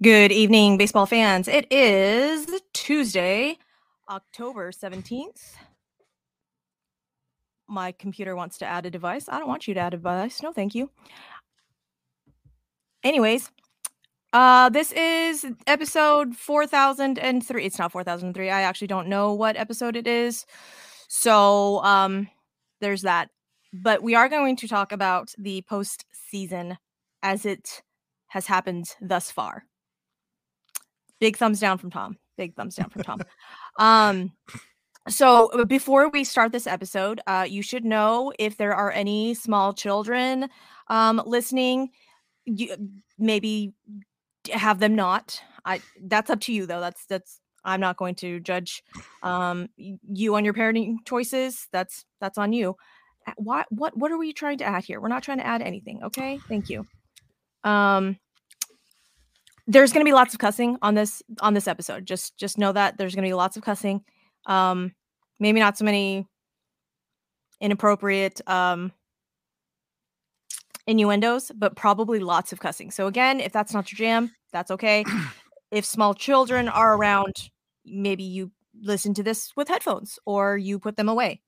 Good evening, baseball fans. It is Tuesday, October 17th. My computer wants to add a device. I don't want you to add a device. No, thank you. Anyways, uh this is episode 4003. It's not 4003. I actually don't know what episode it is. So, um there's that. But we are going to talk about the postseason as it has happened thus far. Big thumbs down from Tom. Big thumbs down from Tom. um, so uh, before we start this episode, uh, you should know if there are any small children um, listening. You maybe have them not. I that's up to you though. That's that's I'm not going to judge um, you on your parenting choices. That's that's on you. What what what are we trying to add here? We're not trying to add anything. Okay, thank you. Um, there's going to be lots of cussing on this on this episode. Just just know that there's going to be lots of cussing. Um maybe not so many inappropriate um innuendos, but probably lots of cussing. So again, if that's not your jam, that's okay. if small children are around, maybe you listen to this with headphones or you put them away.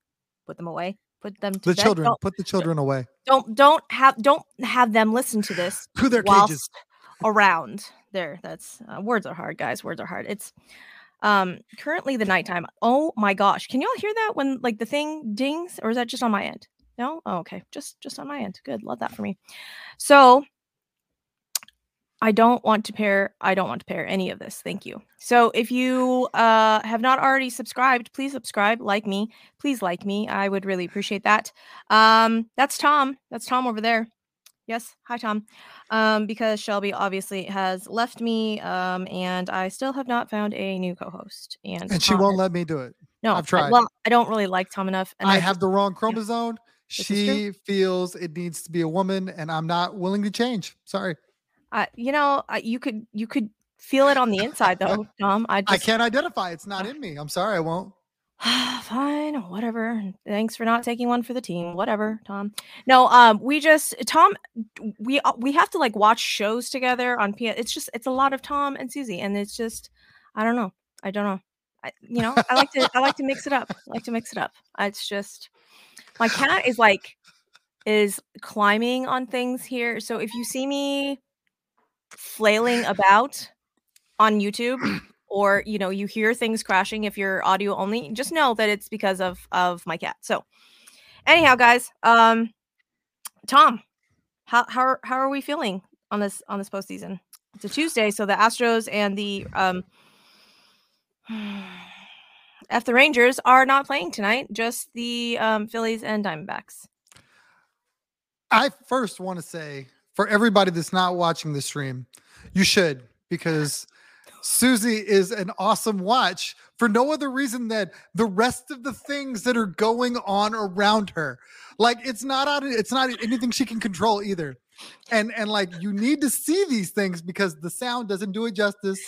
Put them away. Put them to the bed. children. Don't, Put the children away don't don't have don't have them listen to this to their cages. around there that's uh, words are hard guys words are hard. It's um currently the nighttime. Oh my gosh can y'all hear that when like the thing dings or is that just on my end? No? Oh, okay just just on my end. Good love that for me. So i don't want to pair i don't want to pair any of this thank you. So if you uh have not already subscribed please subscribe like me please like me i would really appreciate that. Um that's tom that's tom over there Yes. Hi, Tom. Um, because Shelby obviously has left me, um, and I still have not found a new co-host. And And she won't is- let me do it. No, I've I- tried. well, I don't really like Tom enough, and I I, have just- the wrong chromosome. She feels it needs to be a woman, and I'm not willing to change. Sorry. I, you know, I, you could you could feel it on the inside though, Tom. I I can't identify. It's not in me. I'm sorry. I won't. fine, whatever. Thanks for not taking one for the team. Whatever, Tom. No, um, we just Tom, we uh, we have to like watch shows together on P. It's just it's a lot of Tom and Suzy, and it's just I don't know. I don't know. I, you know, I like to I like to mix it up. I like to mix it up. It's just my cat is like is climbing on things here. So if you see me flailing about on YouTube or you know you hear things crashing if you're audio only just know that it's because of of my cat. So anyhow guys um tom how how are- how are we feeling on this on this postseason? It's a tuesday so the astros and the um f the rangers are not playing tonight just the um phillies and diamondbacks. I first want to say for everybody that's not watching the stream, you should because Suzy is an awesome watch for no other reason than the rest of the things that are going on around her. Like it's not out it's not anything she can control either. And and like you need to see these things because the sound doesn't do it justice.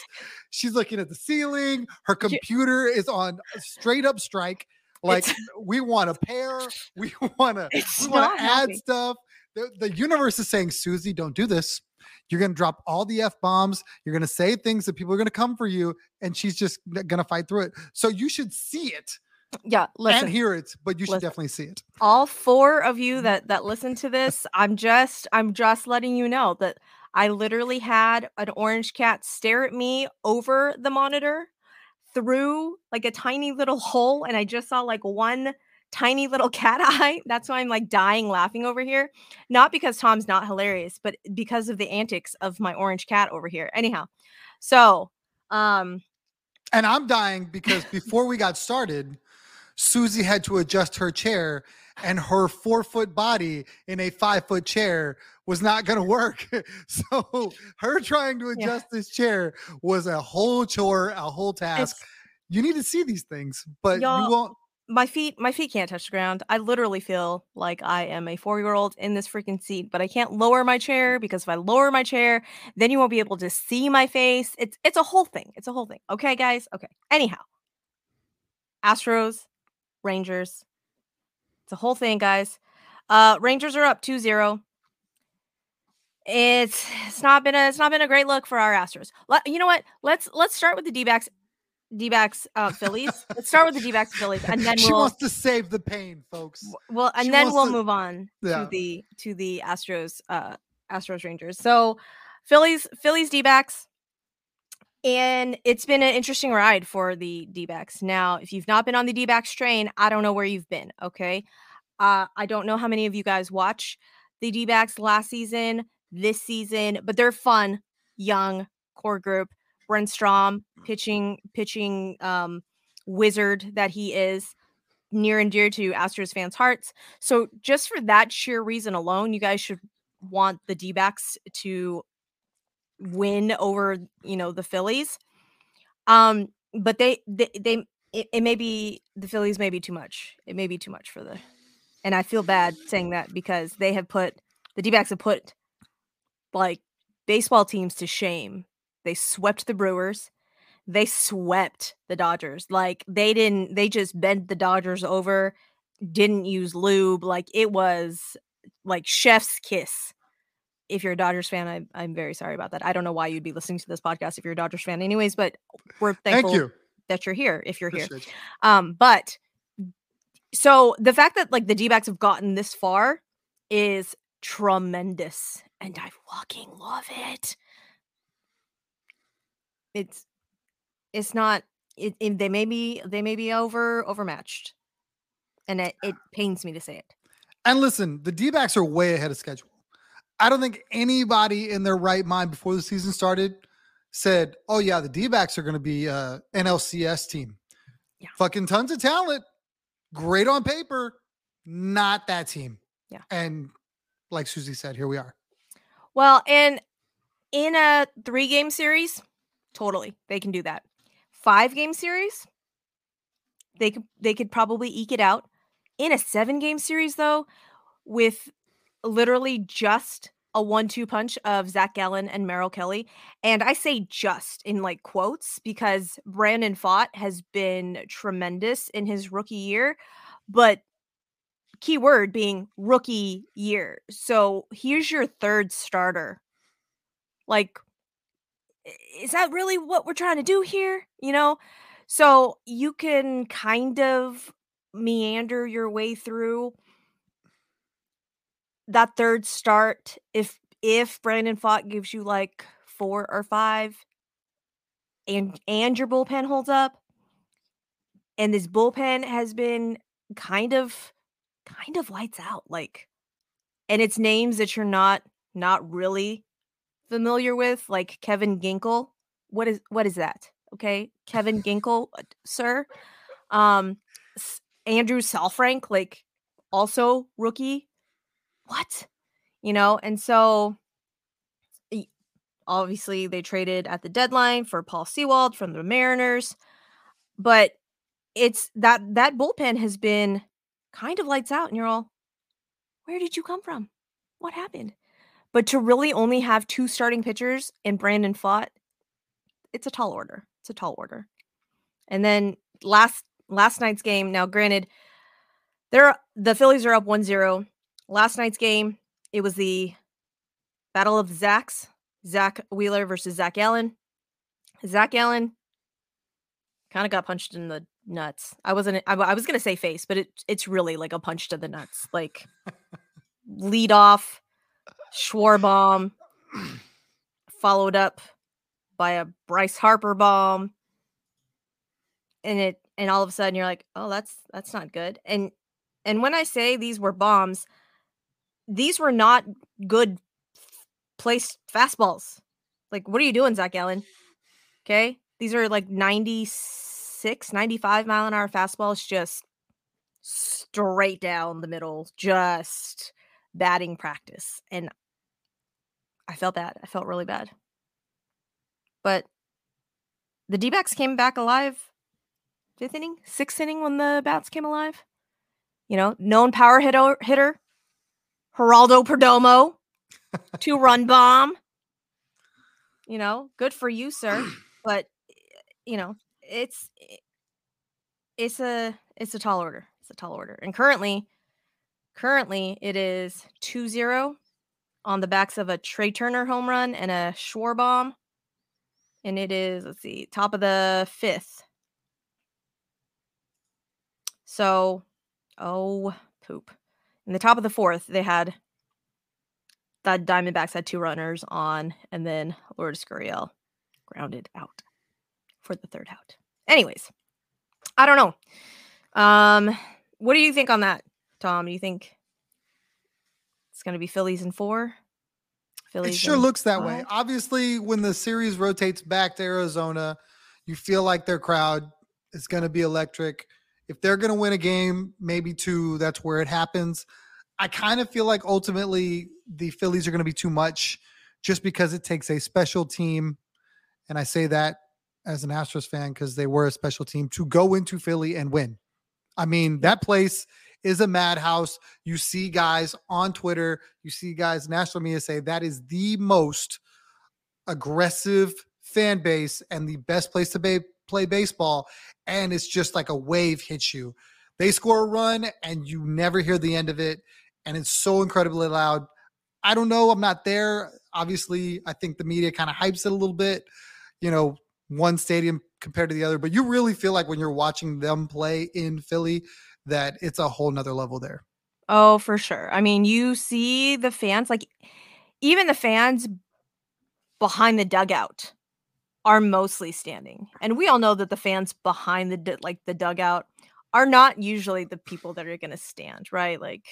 She's looking at the ceiling, her computer is on straight up strike. Like It's- we want a pair, we want to we want to add stuff. The, the universe is saying, Suzy, don't do this. You're going to drop all the F bombs. You're going to say things that people are going to come for you. And she's just going to fight through it. So you should see it yeah listen and hear it, but you should listen. definitely see it. all four of Mm-hmm. you that that listen to this i'm just i'm just letting you know that i literally had an orange cat stare at me over the monitor through like a tiny little hole and i just saw like one tiny little cat eye that's why i'm like dying laughing over here not because tom's not hilarious but because of the antics of my orange cat over here anyhow so um And I'm dying because before we got started, Suzy had to adjust her chair, and her four foot body in a five foot chair was not going to work. so her trying to Yeah. adjust this chair was a whole chore, a whole task. it's You need to see these things, but you won't. My feet my feet can't touch the ground. I literally feel like i am a four year old in this freaking seat but i can't lower my chair because if i lower my chair then you won't be able to see my face. It's it's a whole thing. It's a whole thing. Okay guys? Okay. Anyhow astros rangers. It's a whole thing guys. Uh rangers are up 2-0 It's it's not been a it's not been a great look for our Astros. Let, you know what? Let's let's start with the D-backs D-backs uh, Phillies. let's start with the D-backs Phillies, and then she we'll wants to save the pain, folks. well, and she then we'll to- move on Yeah. to the to the Astros uh Astros Rangers. So Phillies Phillies D-backs. And it's been an interesting ride for the D-backs. Now, if you've not been on the D-backs train, I don't know where you've been, okay? Uh I don't know how many of you guys watch the D-backs last season, this season, but they're fun, young core group. Brent Strom, pitching pitching um wizard that he is near and dear to Astros fans' hearts. So just for that sheer reason alone, you guys should want the D-backs to win over, you know, the Phillies. Um, but they they, they it, it may be the Phillies may be too much. It may be too much for the and I feel bad saying that because they have put the D-backs have put like baseball teams to shame. They swept the Brewers. They swept the Dodgers. Like they didn't they just bent the Dodgers over, didn't use lube. Like it was like chef's kiss. If you're a Dodgers fan, I'm I'm very sorry about that. I don't know why you'd be listening to this podcast if you're a Dodgers fan anyways, but we're thankful Thank you. that you're here if you're here. You. Um, but so the fact that like the D-backs have gotten this far is tremendous, and I fucking love it. It's it's not it, it- they may be they may be over overmatched, and it, it pains me to say it. And listen, the D backs are way ahead of schedule. I don't think anybody in their right mind before the season started said, oh, yeah, the D backs are going to be uh, NLCS team. Yeah. Fucking tons of talent. Great on paper. Not that team. Yeah. And like Suzy said, here we are. Well, and in a three game series, totally they can do that. Five game series, they could they could probably eke it out. In a seven game series, though, with literally just a one two punch of Zach Gallen and Merrill Kelly. And I say just in like quotes because Brandon Pfaadt has been tremendous in his rookie year, but key word being rookie year. So here's your third starter. Like, is that really what we're trying to do here? You know? So you can kind of meander your way through that third start if if Brandon Pfaadt gives you like four or five and and your bullpen holds up and this bullpen has been kind of kind of lights out like and it's names that you're not not really familiar with like Kevin Ginkel what is what is that? Okay Kevin Ginkel uh, sir? Um Andrew Saalfrank like also rookie? What? You know and so obviously they traded at the deadline for Paul Sewald from the Mariners but it's that that bullpen has been kind of lights out and you're all where did you come from? What happened but to really only have two starting pitchers and Brandon Pfaadt it's a tall order it's a tall order and then last last night's game now granted there the Phillies are up 1-0 last night's game it was the battle of the Zacks Zach Wheeler versus Zach Gallen Zach Gallen kind of got punched in the nuts. I wasn't—I was gonna say face, but it it's really like a punch to the nuts. Like lead off, Schwarbomb, followed up by a Bryce Harper bomb, and it and all of a sudden you're like, oh, that's that's not good. And and when I say these were bombs, these were not good placed fastballs. Like, what are you doing, Zach Gallen? Okay. These are like 96, 95 mile an hour fastballs, just straight down the middle, just batting practice. And I felt that. I felt really bad. But the D backs came back alive fifth inning, sixth inning when the bats came alive. You know, known power hitter, hitter Geraldo Perdomo, two run bomb. You know, good for you, sir. But you know, it's it's a it's a tall order. It's a tall order. And currently, currently it is 2-0 on the backs of a Trey Turner home run and a Schwarber. And it is, let's see, top of the fifth. So, oh, poop. In the top of the fourth, they had the Diamondbacks had two runners on, and then Lourdes Gurriel grounded out for the third out. Anyways, I don't know. Um, what do you think on that, Tom? Do you think it's going to be Phillies in four? Phillies it sure looks that five? way. Obviously, when the series rotates back to Arizona, you feel like their crowd is going to be electric. If they're going to win a game, maybe two, that's where it happens. I kind of feel like ultimately the Phillies are going to be too much just because it takes a special team. And I say that as an Astros fan because they were a special team to go into Philly and win. I mean, that place is a madhouse. You see guys on Twitter, you see guys national media say that is the most aggressive fan base and the best place to play baseball. And it's just like a wave hits you. They score a run and you never hear the end of it. And it's so incredibly loud. I don't know. I'm not there. Obviously, I think the media kind of hypes it a little bit, you know, one stadium compared to the other, but you really feel like when you're watching them play in Philly that it's a whole nother level there. Oh, for sure. I mean, you see the fans, like even the fans behind the dugout are mostly standing. And we all know that the fans behind the like the dugout are not usually the people that are going to stand, right? Like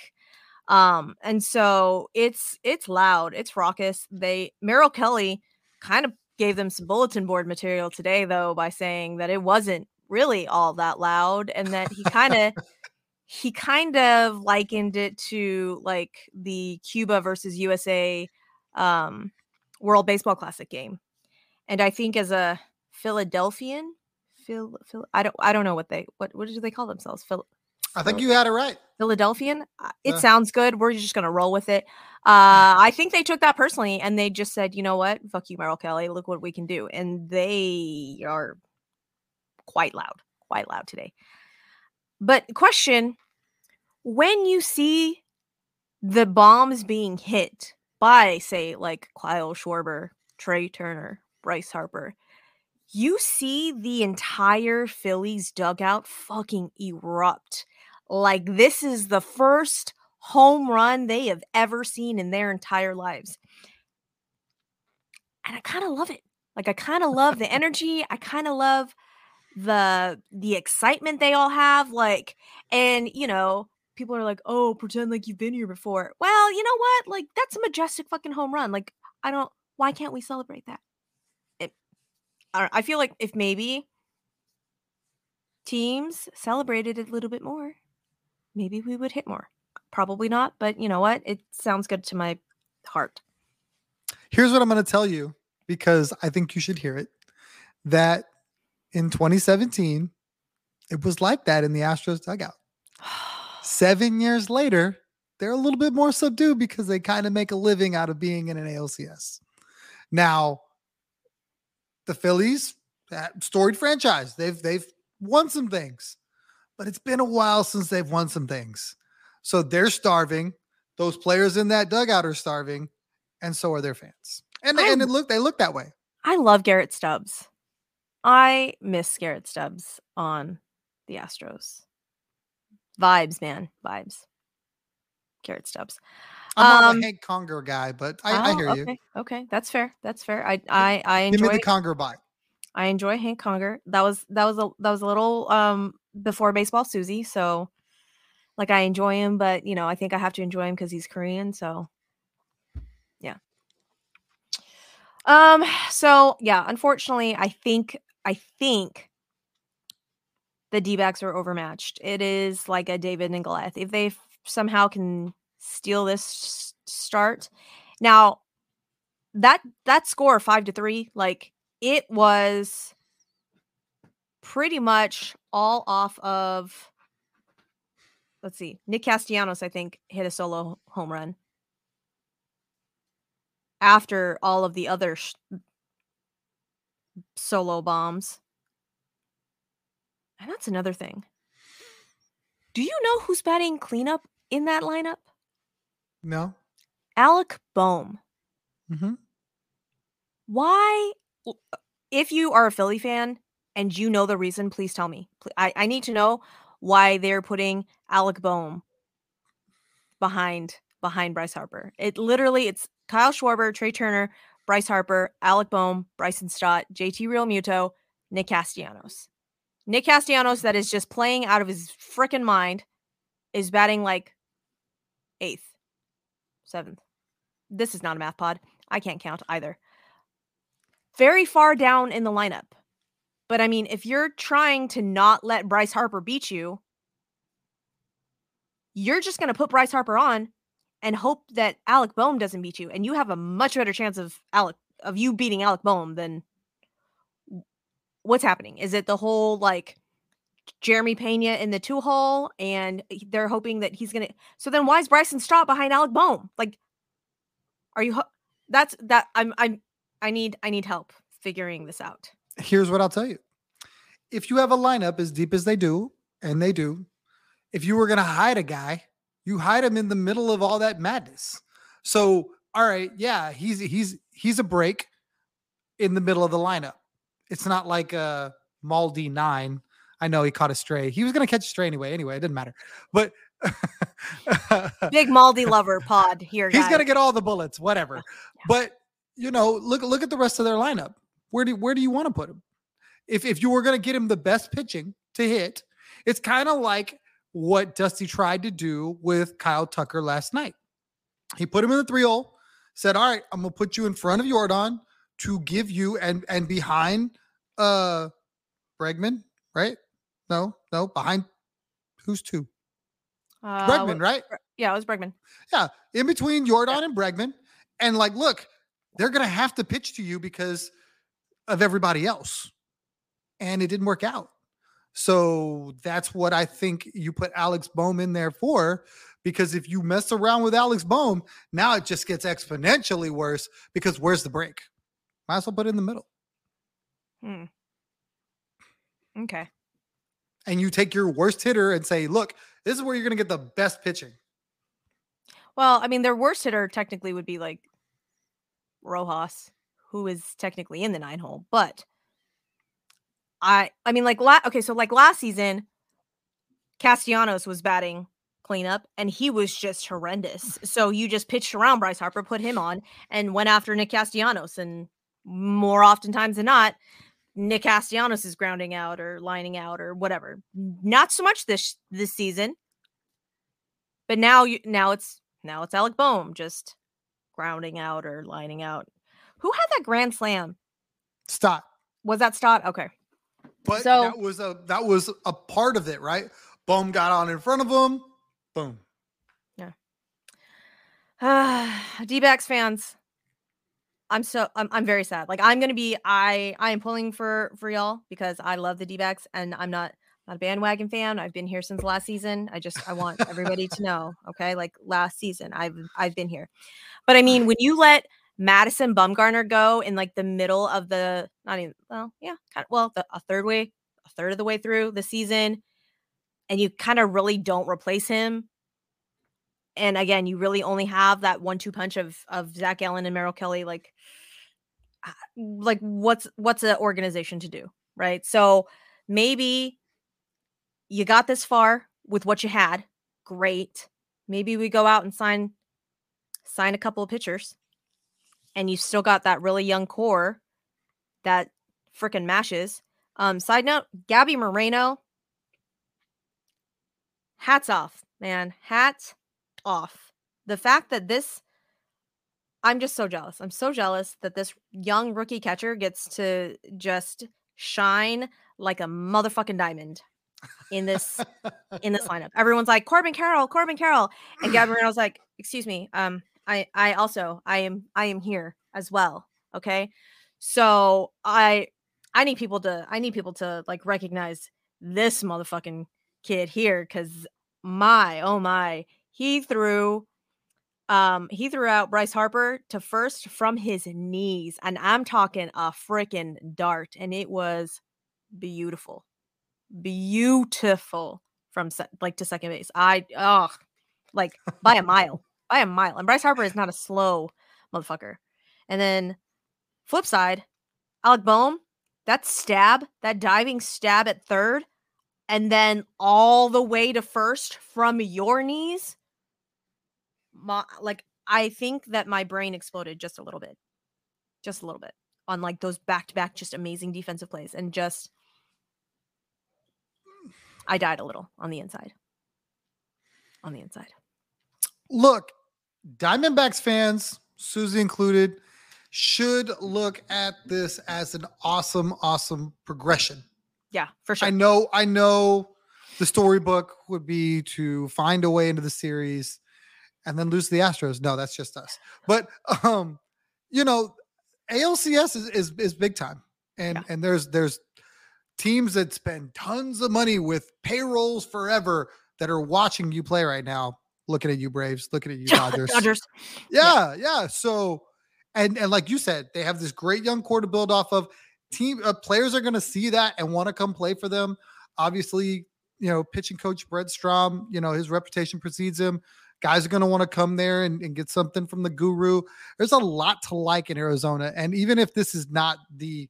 um and so it's it's loud, it's raucous. They Merrill Kelly kind of gave them some bulletin board material today though by saying that it wasn't really all that loud and that he kind of he kind of likened it to like the Cuba versus USA um, World Baseball Classic game. And I think as a Philadelphian, Phil, Phil, I don't I don't know what they what what do they call themselves? Phil, I think you had it right. Philadelphian. Uh, it yeah. sounds good. We're just gonna roll with it. Uh, I think they took that personally, and they just said, you know what, fuck you, Merrill Kelly. Look what we can do, and they are quite loud, quite loud today. But question: When you see the bombs being hit by, say, like Kyle Schwarber, Trey Turner, Bryce Harper, you see the entire Phillies dugout fucking erupt like this is the first home run they have ever seen in their entire lives. And I kind of love it. Like I kind of love the energy. I kind of love the the excitement they all have like and you know people are like oh pretend like you've been here before well you know what like that's a majestic fucking home run like i don't why can't we celebrate that it, I, I feel like if maybe teams celebrated it a little bit more maybe we would hit more. Probably not, but you know what? It sounds good to my heart. Here's what I'm going to tell you because I think you should hear it. That in 2017, it was like that in the Astros dugout. Seven years later, they're a little bit more subdued because they kind of make a living out of being in an ALCS. Now, the Phillies, uh, storied franchise, they've they've won some things but it's been a while since they've won some things. So they're starving. Those players in that dugout are starving, and so are their fans. And I, and it look they look that way. I love Garrett Stubbs. I miss Garrett Stubbs on the Astros. Vibes, man, vibes. Carrot Stubbs. I'm um, not a Hank Conger guy, but I, oh, I hear okay, you. Okay, that's fair. That's fair. I I I enjoy. Give me the Conger bite. I enjoy Hank Conger. That was that was a that was a little um before baseball Suzy, so like I enjoy him, but you know, I think I have to enjoy him because he's Korean, so yeah. Um, so yeah, unfortunately, I think I think the D backs are overmatched. It is like a David and Goliath. If they f- somehow can steal this start. Now that that score five to three, like it was pretty much all off of let's see nick castellanos i think hit a solo home run after all of the other sh- solo bombs and that's another thing do you know who's batting cleanup in that lineup no Alec Bohm. Mhm. Why, if you are a Philly fan and you know the reason, please tell me. I, I need to know why they're putting Alec Bohm behind behind Bryce Harper. It literally it's Kyle Schwarber, Trey Turner, Bryce Harper, Alec Bohm, Bryson Stott, JT Realmuto, Nick Castellanos. Nick Castellanos, that is just playing out of his freaking mind, is batting like eighth, seventh. This is not a math pod. I can't count either. Very far down in the lineup. But I mean, if you're trying to not let Bryce Harper beat you, you're just going to put Bryce Harper on and hope that Alec Bohm doesn't beat you. And you have a much better chance of Alec of you beating Alec Bohm than what's happening. Is it the whole like Jeremy Pena in the two hole and they're hoping that he's gonna so then why is Bryson Stott behind Alec Bohm? Like are you that's that I'm I'm I need I need help figuring this out. Here's what I'll tell you. If you have a lineup as deep as they do, and they do, if you were going to hide a guy, you hide him in the middle of all that madness. So, all right, yeah, he's he's he's a break in the middle of the lineup. It's not like a Maldi nine. I know he caught a stray. He was going to catch a stray anyway. Anyway, it didn't matter. But big Maldi lover pod here. He's going to get all the bullets, whatever. Yeah. But you know, look look at the rest of their lineup. Where do where do you want to put him? If if you were going to get him the best pitching to hit, it's kind of like what Dusty tried to do with Kyle Tucker last night. He put him in the three hole, said, "All right, I'm gonna put you in front of Yordan to give you and and behind uh Bregman, right? No, no, behind who's two? Uh, Bregman, right? Yeah, it was Bregman. Yeah, in between Yordan and Bregman, and like, look, they're going to have to pitch to you because of everybody else. And it didn't work out. So that's what I think you put Alex Bohm in there for. Because if you mess around with Alex Bohm, now it just gets exponentially worse because where's the break? Might as well put it in the middle. Hmm. Okay. And you take your worst hitter and say, look, this is where you're going to get the best pitching. Well, I mean, their worst hitter technically would be like Rojas, who is technically in the nine hole, but I I mean like la- okay, so like last season, Castellanos was batting cleanup and he was just horrendous. So you just pitched around Bryce Harper, put him on, and went after Nick Castellanos. And more oftentimes than not, Nick Castellanos is grounding out or lining out or whatever. Not so much this this season. But now you now it's now it's Alec Bohm just grounding out or lining out. Who had that grand slam? Stott. Was that Stott? Okay. But so, that was a that was a part of it, right? Bohm got on in front of him. Boom. Yeah. Uh, D-backs fans. I'm so I'm, I'm very sad. Like I'm gonna be I I am pulling for for y'all because I love the D-backs and I'm not not a bandwagon fan. I've been here since last season. I just I want everybody to know, okay? Like last season, I've I've been here. But I mean, when you let Madison Bumgarner go in like the middle of the not even well, yeah, kind of, well, the, a third way, a third of the way through the season, and you kind of really don't replace him. And again, you really only have that one-two punch of of Zach Gallen and Merrill Kelly. Like, ah, like what's what's an organization to do, right? So maybe you got this far with what you had. Great. Maybe we go out and sign sign a couple of pitchers and you still got that really young core that freaking mashes. Um, side note, Gabby Moreno, hats off, man. Hats off. The fact that this, I'm just so jealous. I'm so jealous that this young rookie catcher gets to just shine like a motherfucking diamond in this in this lineup. Everyone's like Corbin Carroll, Corbin Carroll, and Moreno's like, excuse me, um, I I also I am I am here as well. Okay. So I I need people to I need people to like recognize this motherfucking kid here because my oh my he threw um he threw out Bryce Harper to first from his knees and I'm talking a freaking dart and it was beautiful beautiful from se- like to second base I oh like by a mile by a mile. And Bryce Harper is not a slow motherfucker. And then flip side, Alec Bohm, that stab, that diving stab at third, and then all the way to first from your knees. My, like I think that my brain exploded just a little bit. Just a little bit on like those back to back just amazing defensive plays and just I died a little on the inside. On the inside. Look, Diamondbacks fans, Suzy included, should look at this as an awesome, awesome progression. Yeah, for sure. I know, I know the storybook would be to find a way into the series and then lose the Astros. No, that's just us. But um, you know, ALCS is is, is big time. And yeah. and there's there's teams that spend tons of money with payrolls forever that are watching you play right now, looking at you Braves, looking at you Dodgers. Dodgers. Yeah, yeah, yeah. So and and like you said, they have this great young core to build off of. Team uh, players are going to see that and want to come play for them. Obviously, you know, pitching coach Brent Strom, you know, his reputation precedes him. Guys are going to want to come there and, and, get something from the guru. There's a lot to like in Arizona. And even if this is not the,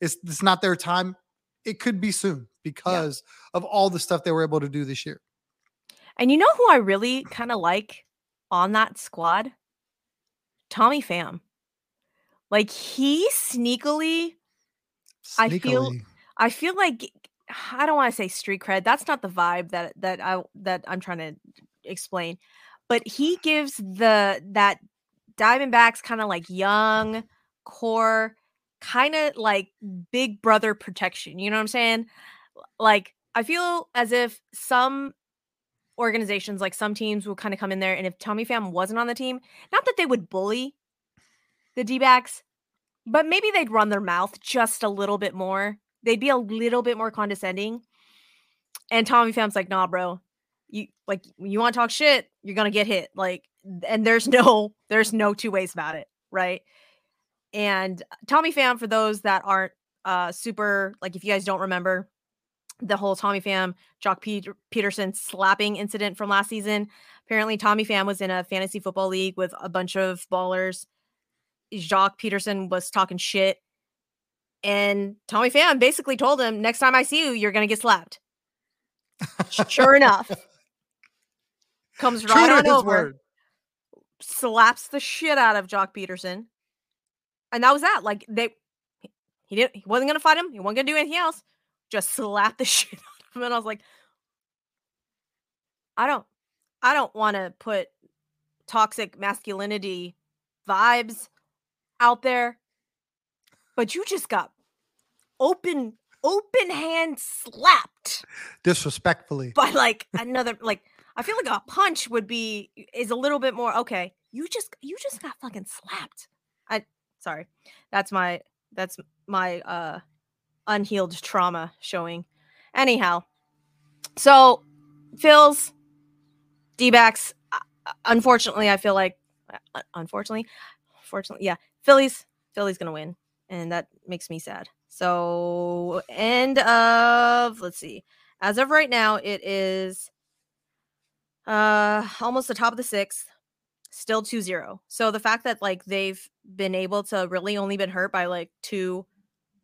it's, it's not their time, it could be soon because yeah. of all the stuff they were able to do this year. And you know who I really kind of like on that squad? Tommy Pham. Like he sneakily, sneakily. I feel I feel like I don't want to say street cred. That's not the vibe that that I that I'm trying to explain but he gives the that Diamondbacks kind of like young core kind of like big brother protection. You know what I'm saying? Like I feel as if some organizations, like some teams, will kind of come in there, and if Tommy Pham wasn't on the team, not that they would bully the D backs, but maybe they'd run their mouth just a little bit more. They'd be a little bit more condescending. And Tommy Pham's like, nah, bro, you like you want to talk shit, you're gonna get hit. Like, and there's no there's no two ways about it, right? And Tommy Pham, for those that aren't uh super like if you guys don't remember the whole Tommy Pham, Joc Peter- Pederson slapping incident from last season. Apparently, Tommy Pham was in a fantasy football league with a bunch of ballers. Joc Pederson was talking shit. And Tommy Pham basically told him, next time I see you, you're going to get slapped. sure enough, comes right on over, word. slaps the shit out of Joc Pederson, and that was that. Like they, he didn't, he wasn't gonna fight him. He wasn't gonna do anything else. Just slap the shit out of him, and I was like, I don't, I don't want to put toxic masculinity vibes out there, but you just got open open hand slapped disrespectfully by like another like I feel like a punch would be is a little bit more okay. You just you just got fucking slapped. I sorry. That's my that's my uh unhealed trauma showing. Anyhow. So Phil's D-backs uh, unfortunately I feel like uh, unfortunately fortunately, yeah, Philly's going to win and that makes me sad. So end of let's see. As of right now it is uh almost the top of the sixth still 2-0 so the fact that like they've been able to really only been hurt by like two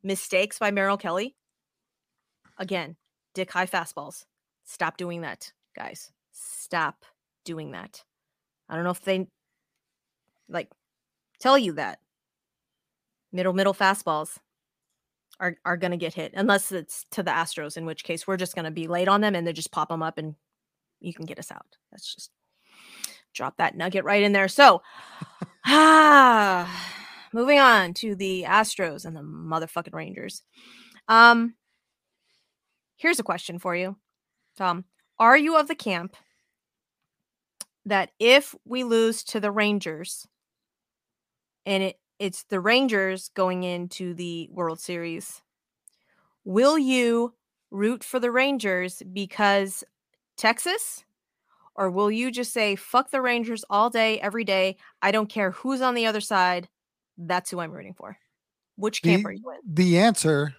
mistakes by merrill kelly again dick high fastballs. Stop doing that guys. Stop doing that. I don't know if they like tell you that middle middle fastballs are, are going to get hit unless it's to the astros in which case we're just going to be late on them and they just pop them up and you can get us out. That's just drop that nugget right in there. So, ah, moving on to the Astros and the motherfucking Rangers. Um, here's a question for you, Tom. Are you of the camp that if we lose to the Rangers and it it's the Rangers going into the World Series, will you root for the Rangers because Texas? Or will you just say, fuck the Rangers all day, every day? I don't care who's on the other side. That's who I'm rooting for. Which camp the, are you in? The answer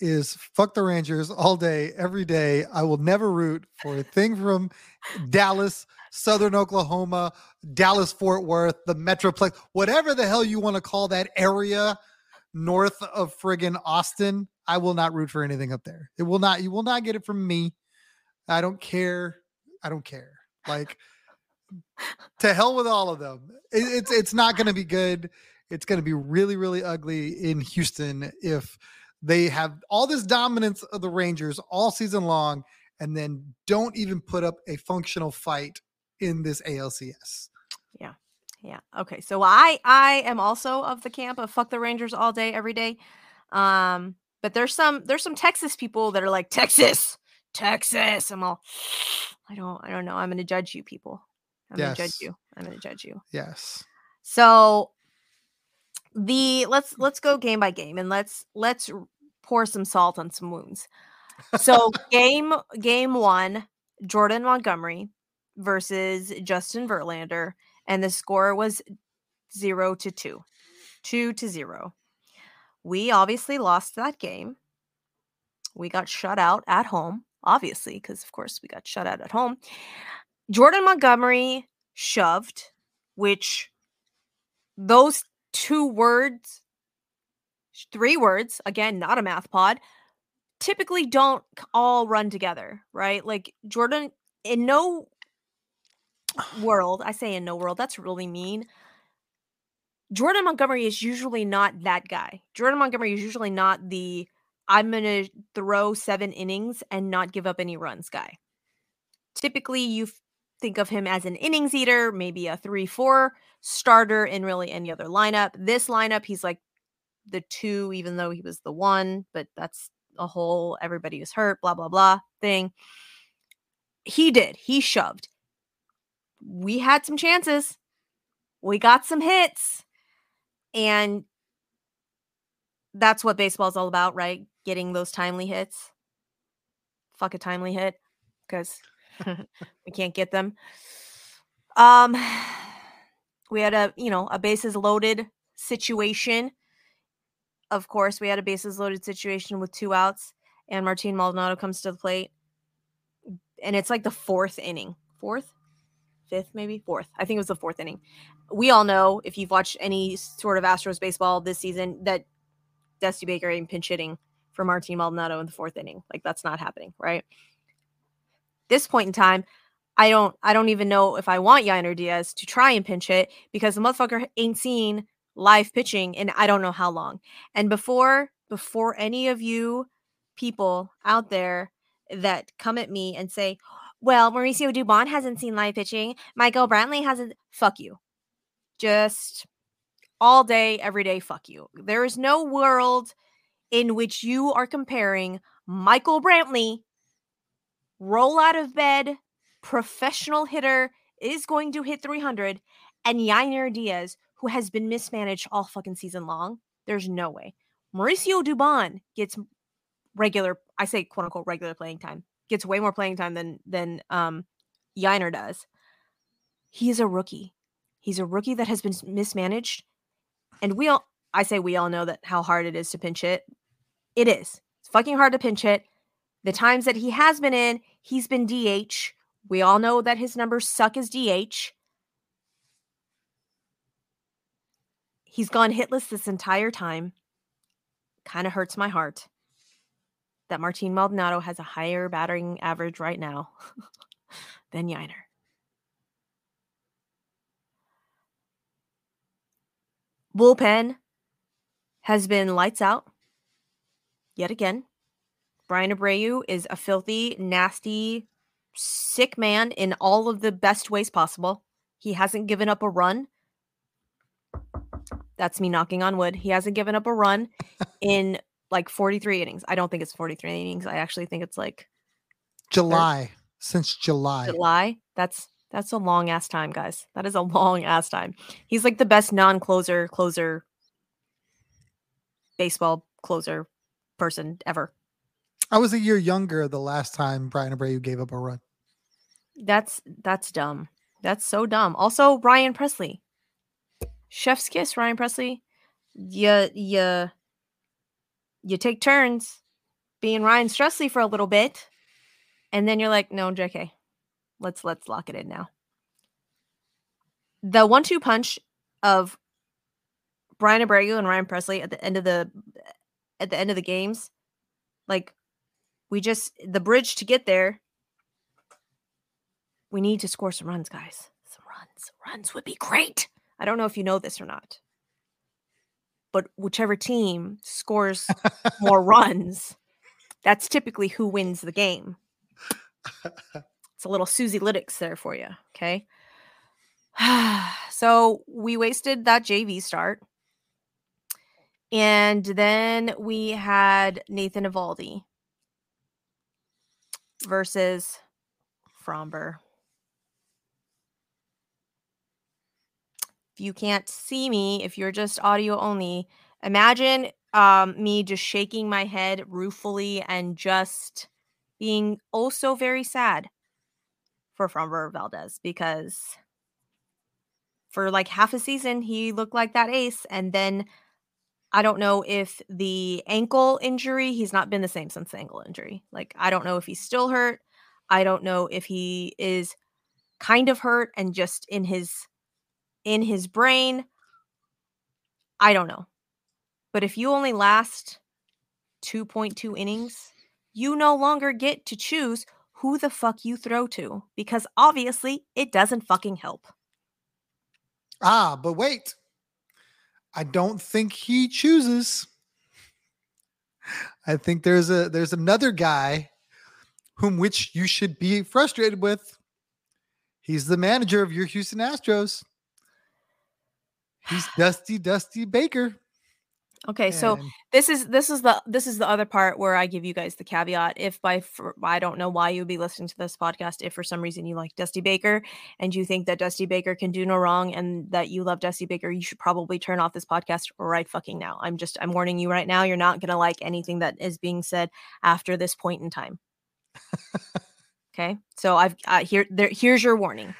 is fuck the Rangers all day, every day. I will never root for a thing from Dallas, Southern Oklahoma, Dallas, Fort Worth, the Metroplex, whatever the hell you want to call that area north of friggin' Austin. I will not root for anything up there. It will not, you will not get it from me. I don't care. I don't care. Like, to hell with all of them. It, it's it's not going to be good. It's going to be really really ugly in Houston if they have all this dominance of the Rangers all season long and then don't even put up a functional fight in this ALCS. Yeah. Yeah. Okay. So I I am also of the camp of fuck the Rangers all day every day. Um but there's some there's some Texas people that are like Texas, Texas. I'm all I don't I don't know. I'm going to judge you people. I'm yes. gonna judge you. I'm gonna judge you. Yes. So the let's let's go game by game and let's let's pour some salt on some wounds. So game game one, Jordan Montgomery versus Justin Verlander, and the score was zero to two. Two to zero. We obviously lost that game. We got shut out at home, obviously, because of course we got shut out at home. Jordan Montgomery shoved, which those two words, three words, again, not a math pod, typically don't all run together, right? Like Jordan, in no world, I say in no world, that's really mean. Jordan Montgomery is usually not that guy. Jordan Montgomery is usually not the I'm going to throw seven innings and not give up any runs guy. Typically, you think of him as an innings eater, maybe a 3 4 starter in really any other lineup. This lineup, he's like the two, even though he was the one, but that's a whole everybody was hurt, blah, blah, blah thing. He did. He shoved. We had some chances. We got some hits. And that's what baseball is all about, right? Getting those timely hits. Fuck a timely hit because we can't get them. Um, we had a you know a bases loaded situation. Of course, we had a bases loaded situation with two outs, and Martin Maldonado comes to the plate, and it's like the fourth inning, fourth, fifth, maybe fourth. I think it was the fourth inning. We all know if you've watched any sort of Astros baseball this season that Dusty Baker ain't pinch hitting for Martin Maldonado in the fourth inning. Like that's not happening, right? this point in time, I don't I don't even know if I want Yainer Diaz to try and pinch it because the motherfucker ain't seen live pitching in I don't know how long. And before before any of you people out there that come at me and say, "Well, Mauricio Dubon hasn't seen live pitching, Michael Brantley hasn't," fuck you. Just all day every day fuck you. There is no world in which you are comparing Michael Brantley roll out of bed, professional hitter is going to hit 300, and Yainer Diaz, who has been mismanaged all fucking season long, there's no way. Mauricio Dubon gets regular, I say quote unquote regular playing time, gets way more playing time than than um Yainer does. He is a rookie. He's a rookie that has been mismanaged. And we all I say we all know that how hard it is to pinch hit. It is. It's fucking hard to pinch it. The times that he has been in, he's been DH. We all know that his numbers suck as DH. He's gone hitless this entire time. Kind of hurts my heart that Martin Maldonado has a higher battering average right now than Yainer. Bullpen has been lights out yet again. Bryan Abreu is a filthy, nasty, sick man in all of the best ways possible. He hasn't given up a run. That's me knocking on wood. He hasn't given up a run in like 43 innings. I don't think it's 43 innings. I actually think it's like July. Since July. July. That's that's a long ass time, guys. That is a long ass time. He's like the best non-closer closer baseball closer person ever. I was a year younger the last time Bryan Abreu gave up a run. That's that's dumb. That's so dumb. Also, Ryan Pressly. Chef's kiss, Ryan Pressly. You you you take turns. being Ryan Stressly for a little bit, and then you're like, no, JK, let's let's lock it in now. The one-two punch of Bryan Abreu and Ryan Pressly at the end of the at the end of the games, like we just the bridge to get there. We need to score some runs, guys. Some runs. Runs would be great. I don't know if you know this or not. But whichever team scores more runs, that's typically who wins the game. It's a little Suzy Lytics there for you. Okay. so we wasted that JV start. And then we had Nathan Eovaldi versus Framber. If you can't see me, if you're just audio only, imagine um, me just shaking my head ruefully and just being also very sad for Framber Valdez because for like half a season he looked like that ace and then I don't know if the ankle injury, he's not been the same since the ankle injury. Like, I don't know if he's still hurt. I don't know if he is kind of hurt and just in his in his brain. I don't know. But if you only last 2.2 innings, you no longer get to choose who the fuck you throw to because obviously it doesn't fucking help. Ah, but wait. I don't think he chooses. I think there's a there's another guy whom which you should be frustrated with. He's the manager of your Houston Astros. He's Dusty Dusty Baker. Okay, so this is this is the this is the other part where I give you guys the caveat. If by for, I don't know why you'd be listening to this podcast, if for some reason you like Dusty Baker and you think that Dusty Baker can do no wrong and that you love Dusty Baker, you should probably turn off this podcast right fucking now. I'm just I'm warning you right now. You're not gonna like anything that is being said after this point in time. okay, so I've uh, here there here's your warning.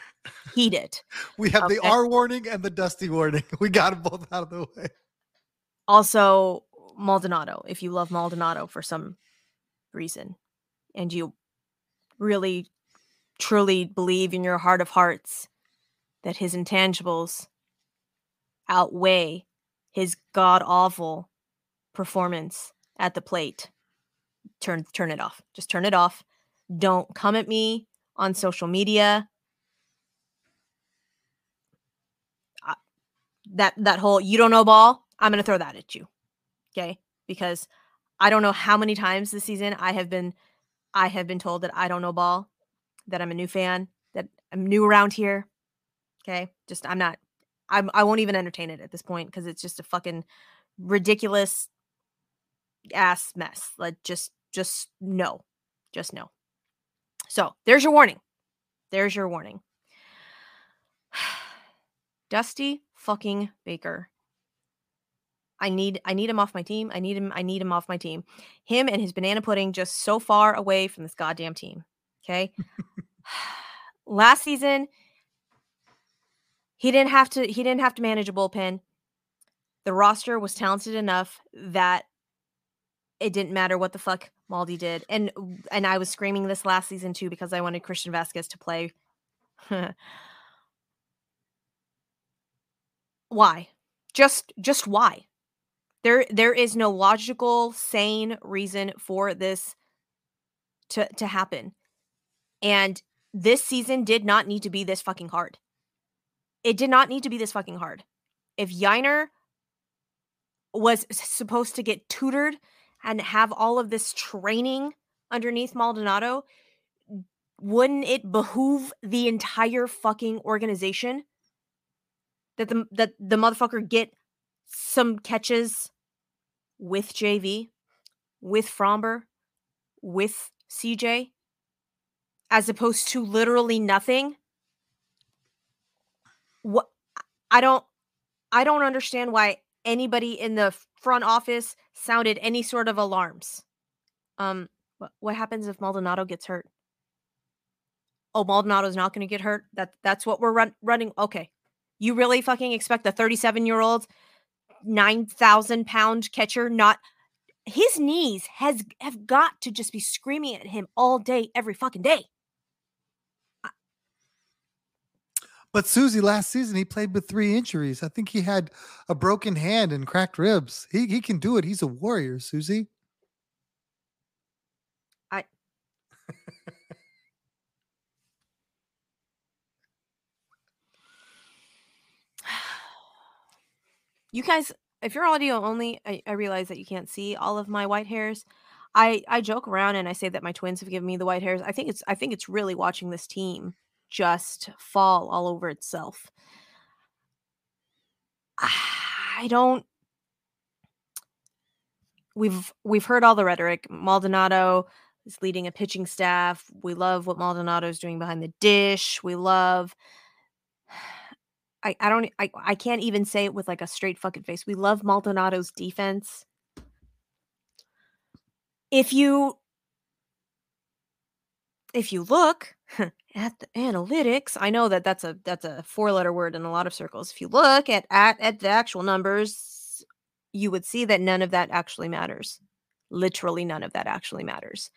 Heed it. we have okay. the R warning and the Dusty warning. We got them both out of the way. Also, Maldonado, if you love Maldonado for some reason and you really truly believe in your heart of hearts that his intangibles outweigh his god awful performance at the plate turn turn it off. Just turn it off. Don't come at me on social media. That that whole you don't know ball I'm going to throw that at you. Okay? Because I don't know how many times this season I have been I have been told that I don't know ball, that I'm a new fan, that I'm new around here. Okay? Just I'm not I'm I won't even entertain it at this point because it's just a fucking ridiculous ass mess. Like just just no. Just no. So, there's your warning. There's your warning. Dusty fucking Baker I need I need him off my team. I need him I need him off my team. Him and his banana pudding just so far away from this goddamn team. Okay? Last season he didn't have to he didn't have to manage a bullpen. The roster was talented enough that it didn't matter what the fuck Maldi did. And and I was screaming this last season too because I wanted Christian Vasquez to play. why? Just just why? There there is no logical, sane reason for this to to happen. And this season did not need to be this fucking hard. It did not need to be this fucking hard. If Yainer was supposed to get tutored and have all of this training underneath Maldonado, wouldn't it behoove the entire fucking organization that the that the motherfucker get some catches with JV, with Framber, with CJ, as opposed to literally nothing. What I don't I don't understand why anybody in the front office sounded any sort of alarms. Um what, happens if Maldonado gets hurt? Oh, Maldonado's not going to get hurt. That that's what we're run, running. Okay. You really fucking expect the 37 year old 9,000 pound catcher not his knees has have got to just be screaming at him all day, every fucking day. But Suzy, last season he played with three injuries. I think he had a broken hand and cracked ribs. He he can do it. He's a warrior, Suzy. You guys, if you're audio only, I, I realize that you can't see all of my white hairs. I I joke around and I say that my twins have given me the white hairs. I think it's I think it's really watching this team just fall all over itself. I don't we've we've heard all the rhetoric. Maldonado is leading a pitching staff. We love what Maldonado is doing behind the dish. We love I, I don't I, I can't even say it with like a straight fucking face. We love Maldonado's defense. If you if you look at the analytics, I know that that's a that's a four letter word in a lot of circles. If you look at at at the actual numbers, you would see that none of that actually matters. Literally none of that actually matters.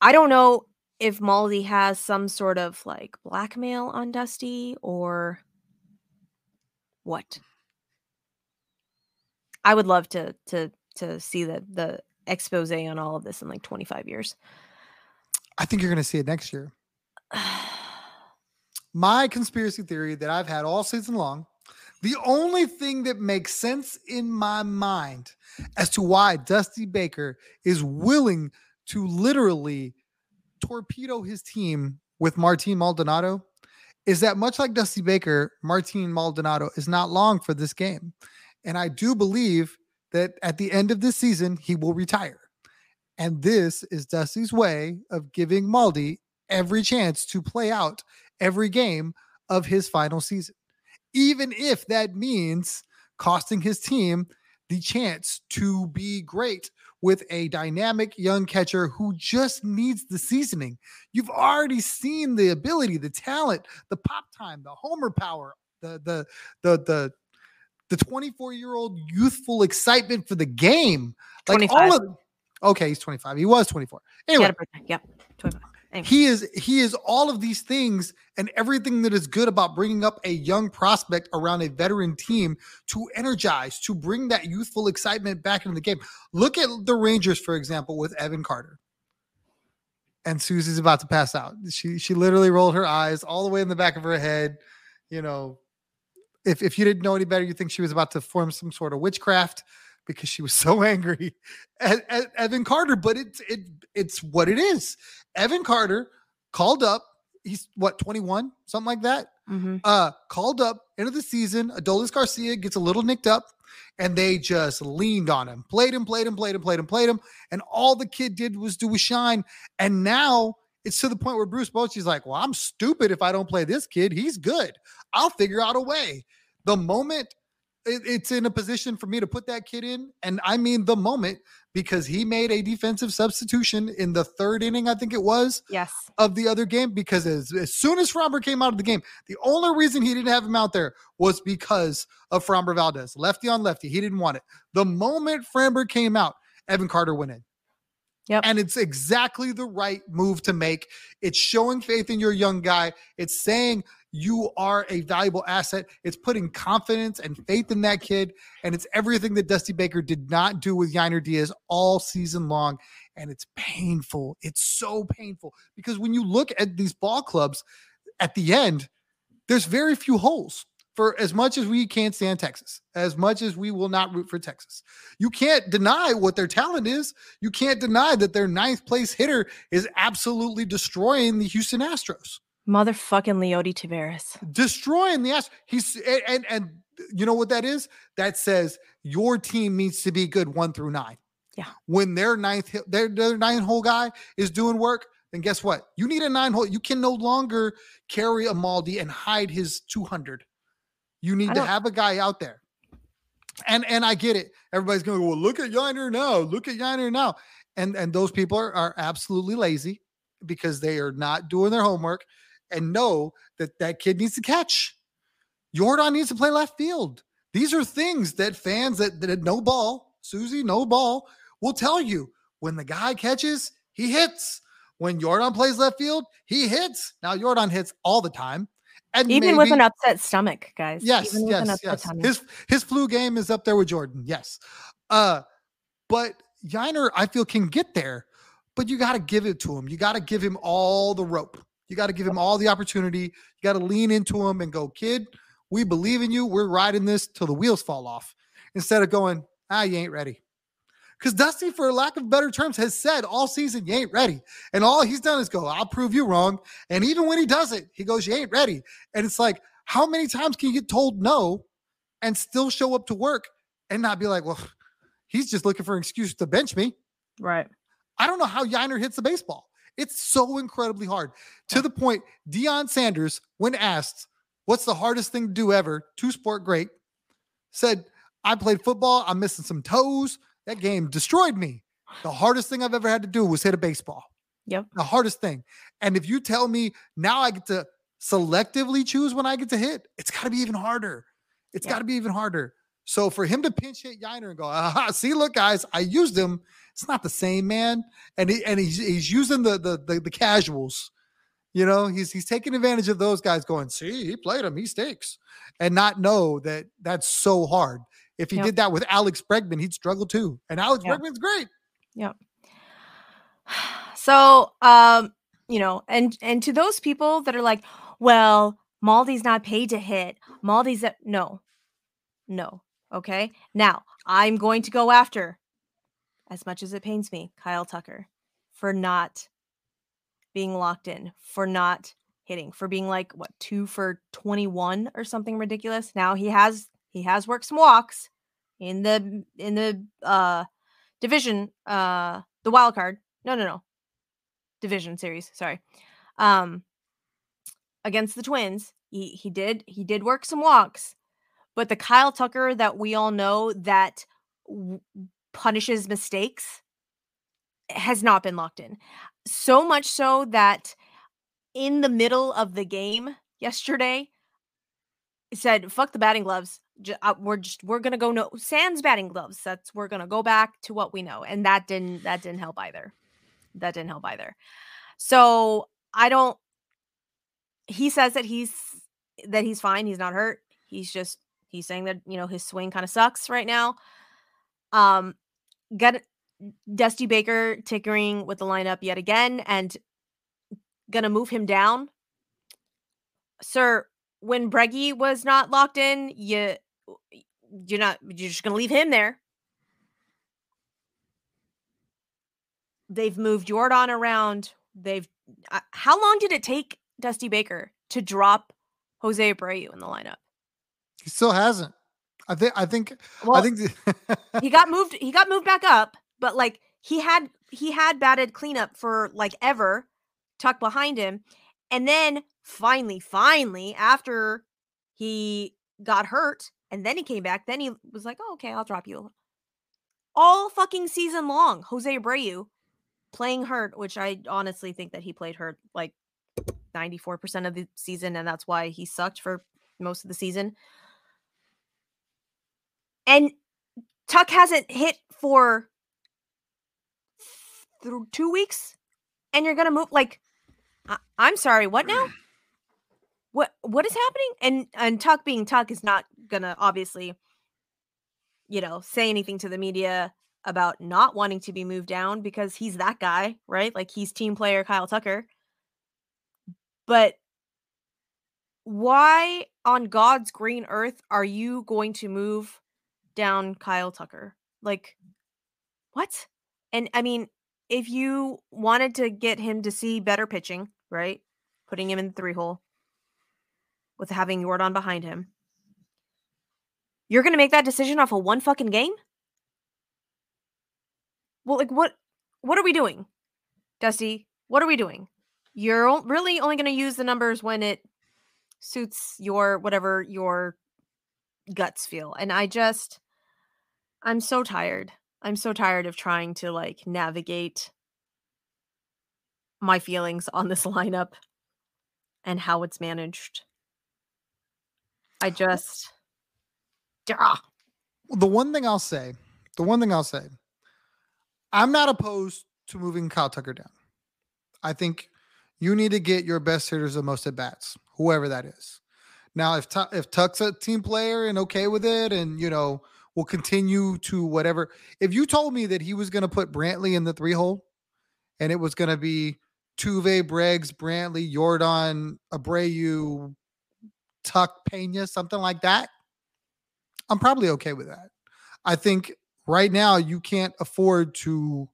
I don't know if Maldi has some sort of like blackmail on Dusty or what. I would love to to to see the the expose on all of this in like 25 years. I think you're going to see it next year. My conspiracy theory that I've had all season long, the only thing that makes sense in my mind as to why Dusty Baker is willing to literally torpedo his team with Martin Maldonado is that much like Dusty Baker, Martin Maldonado is not long for this game. And I do believe that at the end of this season, he will retire. And this is Dusty's way of giving Maldi every chance to play out every game of his final season, even if that means costing his team the chance to be great with a dynamic young catcher who just needs the seasoning. You've already seen the ability, the talent, the pop time, the homer power, the the the the the 24 year old youthful excitement for the game. Like 25. all of okay, he's 25. He was 24. Anyway, yep, 25. He is he is all of these things and everything that is good about bringing up a young prospect around a veteran team to energize, to bring that youthful excitement back into the game. Look at the Rangers, for example, with Evan Carter. And Suzy's about to pass out. She she literally rolled her eyes all the way in the back of her head. You know, if if you didn't know any better, you think she was about to form some sort of witchcraft because she was so angry at, at Evan Carter. But it's it it's what it is. Evan Carter called up. He's what 21, something like that. Mm-hmm. Uh, called up end of the season. Adolis Garcia gets a little nicked up, and they just leaned on him, played him, played him, played him, played him, played him, and all the kid did was do a shine. And now it's to the point where Bruce Bochy's like, "Well, I'm stupid if I don't play this kid. He's good. I'll figure out a way." The moment it, it's in a position for me to put that kid in. And I mean the moment because he made a defensive substitution in the third inning, I think it was. Yes. Of the other game, because as, as soon as Framber came out of the game, the only reason he didn't have him out there was because of Framber Valdez, lefty on lefty. He didn't want it. The moment Framber came out, Evan Carter went in. Yep. And it's exactly the right move to make. It's showing faith in your young guy. It's saying, you are a valuable asset. It's putting confidence and faith in that kid. And it's everything that Dusty Baker did not do with Yainer Diaz all season long. And it's painful. It's so painful because when you look at these ball clubs at the end, there's very few holes. For as much as we can't stand Texas, as much as we will not root for Texas, you can't deny what their talent is. You can't deny that their ninth place hitter is absolutely destroying the Houston Astros. Motherfucking Leody Taveras. Destroying the ass. He's and, and and you know what that is? That says your team needs to be good one through nine. Yeah. When their ninth their, their nine hole guy is doing work, then guess what? You need a nine hole. You can no longer carry a Maldi and hide his 200. You need to have a guy out there. And and I get it. Everybody's going, to go, well, look at Yainer now. Look at Yainer now. And and those people are, are absolutely lazy because they are not doing their homework and know that that kid needs to catch. Jordan needs to play left field. These are things that fans that, that no ball, Suzy, no ball, will tell you when the guy catches, he hits. When Jordan plays left field, he hits. Now Jordan hits all the time. And Even with an upset stomach, guys. Yes, yes, yes. His his flu game is up there with Jordan. Yes. Uh, but Yainer, I feel, can get there, but you got to give it to him. You got to give him all the rope. You got to give him all the opportunity. You got to lean into him and go, kid, we believe in you. We're riding this till the wheels fall off. Instead of going, ah, you ain't ready. Because Dusty, for lack of better terms, has said all season, you ain't ready. And all he's done is go, I'll prove you wrong. And even when he does it, he goes, you ain't ready. And it's like, how many times can you get told no and still show up to work and not be like, well, he's just looking for an excuse to bench me? right. I don't know how Yainer hits the baseball. It's so incredibly hard to the point Deion Sanders, when asked, What's the hardest thing to do ever? Two sport great, said, I played football. I'm missing some toes. That game destroyed me. The hardest thing I've ever had to do was hit a baseball. Yep. The hardest thing. And if you tell me now I get to selectively choose when I get to hit, it's got to be even harder. It's Yeah. got to be even harder. So for him to pinch hit Yainer and go, Aha, see, look, guys, I used him. It's not the same, man. And he, and he's he's using the, the the the casuals. You know, he's he's taking advantage of those guys going, see, he played him, he stakes, and not know that that's so hard. If he Yep. did that with Alex Bregman, he'd struggle too. And Alex Yeah. Bregman's great. Yep. So, um, you know, and and to those people that are like, well, Maldy's not paid to hit. Maldy's a-" no, no. Okay. Now I'm going to go after, as much as it pains me, Kyle Tucker for not being locked in, for not hitting, for being like what two for 21 or something ridiculous. Now he has he has worked some walks in the in the uh division, uh the wild card. No, no, no. Division series, sorry. Um against the Twins. He he did he did work some walks, but the Kyle Tucker that we all know that w- punishes mistakes has not been locked in. So much so that in the middle of the game yesterday said fuck the batting gloves. Ju- uh, we're just we're gonna go no sans batting gloves. That's we're gonna go back to what we know. And that didn't that didn't help either. That didn't help either. So i don't he says that he's that he's fine he's not hurt. He's just he's saying that you know his swing kind of sucks right now. Um got dusty baker tinkering with the lineup yet again and gonna move him down. Sir when breggy was not locked in you you're not you're just gonna leave him there. They've moved jordan around. They've uh, how long did it take dusty baker to drop jose abreu in the lineup He still hasn't. I think I think well I think the- he got moved he got moved back up but like he had he had batted cleanup for like ever tucked behind him and then finally finally after he got hurt and then he came back then he was like oh okay i'll drop you all fucking season long jose abreu playing hurt which i honestly think that he played hurt like 94% of the season and that's why he sucked for most of the season and Tuck hasn't hit for th- two weeks, and you're gonna move like I- I'm sorry, what now? What what is happening? And and Tuck being Tuck is not gonna obviously, you know, say anything to the media about not wanting to be moved down because he's that guy, right? Like he's team player Kyle Tucker. But why on God's green earth are you going to move down Kyle Tucker? Like, what? And I mean, if you wanted to get him to see better pitching, right? Putting him in the three hole with having Jordan behind him, you're going to make that decision off of one fucking game? Well, like, what? What are we doing, Dusty? What are we doing? You're really only going to use the numbers when it suits your whatever your guts feel. And I just, I'm so tired. I'm so tired of trying to like navigate my feelings on this lineup and how it's managed. I just, Duh. The one thing I'll say, the one thing I'll say, I'm not opposed to moving Kyle Tucker down. I think you need to get your best hitters the most at bats, whoever that is. Now, if Tu- if Tuck's a team player and okay with it, and you know will continue to whatever. If you told me that he was going to put Brantley in the three hole, and it was going to be Tuve, Breggs, Brantley, Jordan, Abreu, Tuck, Pena, something like that, I'm probably okay with that. I think right now you can't afford to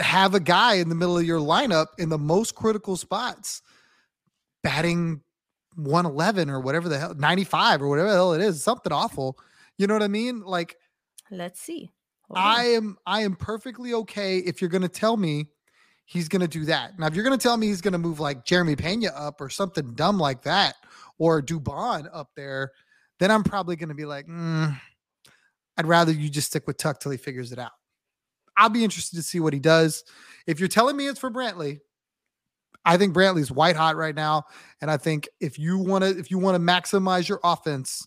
have a guy in the middle of your lineup in the most critical spots batting 111 or whatever the hell 95 or whatever the hell it is something awful you know what i mean like Let's see. Hold on. i am i am perfectly okay if you're going to tell me he's going to do that now if you're going to tell me he's going to move like jeremy pena up or something dumb like that or dubon up there then i'm probably going to be like "Mm, i'd rather you just stick with tuck till he figures it out i'll be interested to see what he does if you're telling me it's for brantley I think Brantley's white hot right now, and I think if you want to if you want to maximize your offense,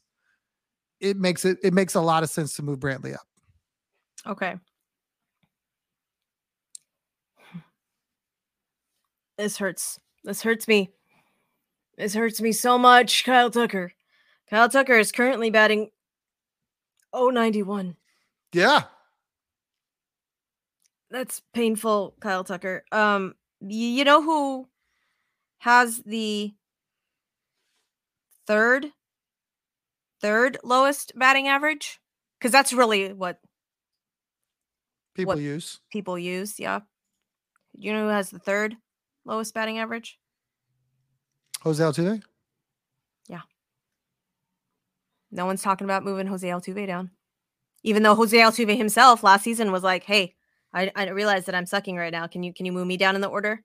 it makes it it makes a lot of sense to move Brantley up. Okay. This hurts. This hurts me. This hurts me so much, Kyle Tucker. Kyle Tucker is currently batting 091. Yeah, That's painful, Kyle Tucker. Um you know who has the third third lowest batting average? Cuz that's really what people What- use people use, yeah. You know who has the third lowest batting average? Jose Altuve. Yeah. No one's talking about moving Jose Altuve down. Even though Jose Altuve himself last season was like, "Hey, I, I realize that I'm sucking right now. Can you can you move me down in the order?"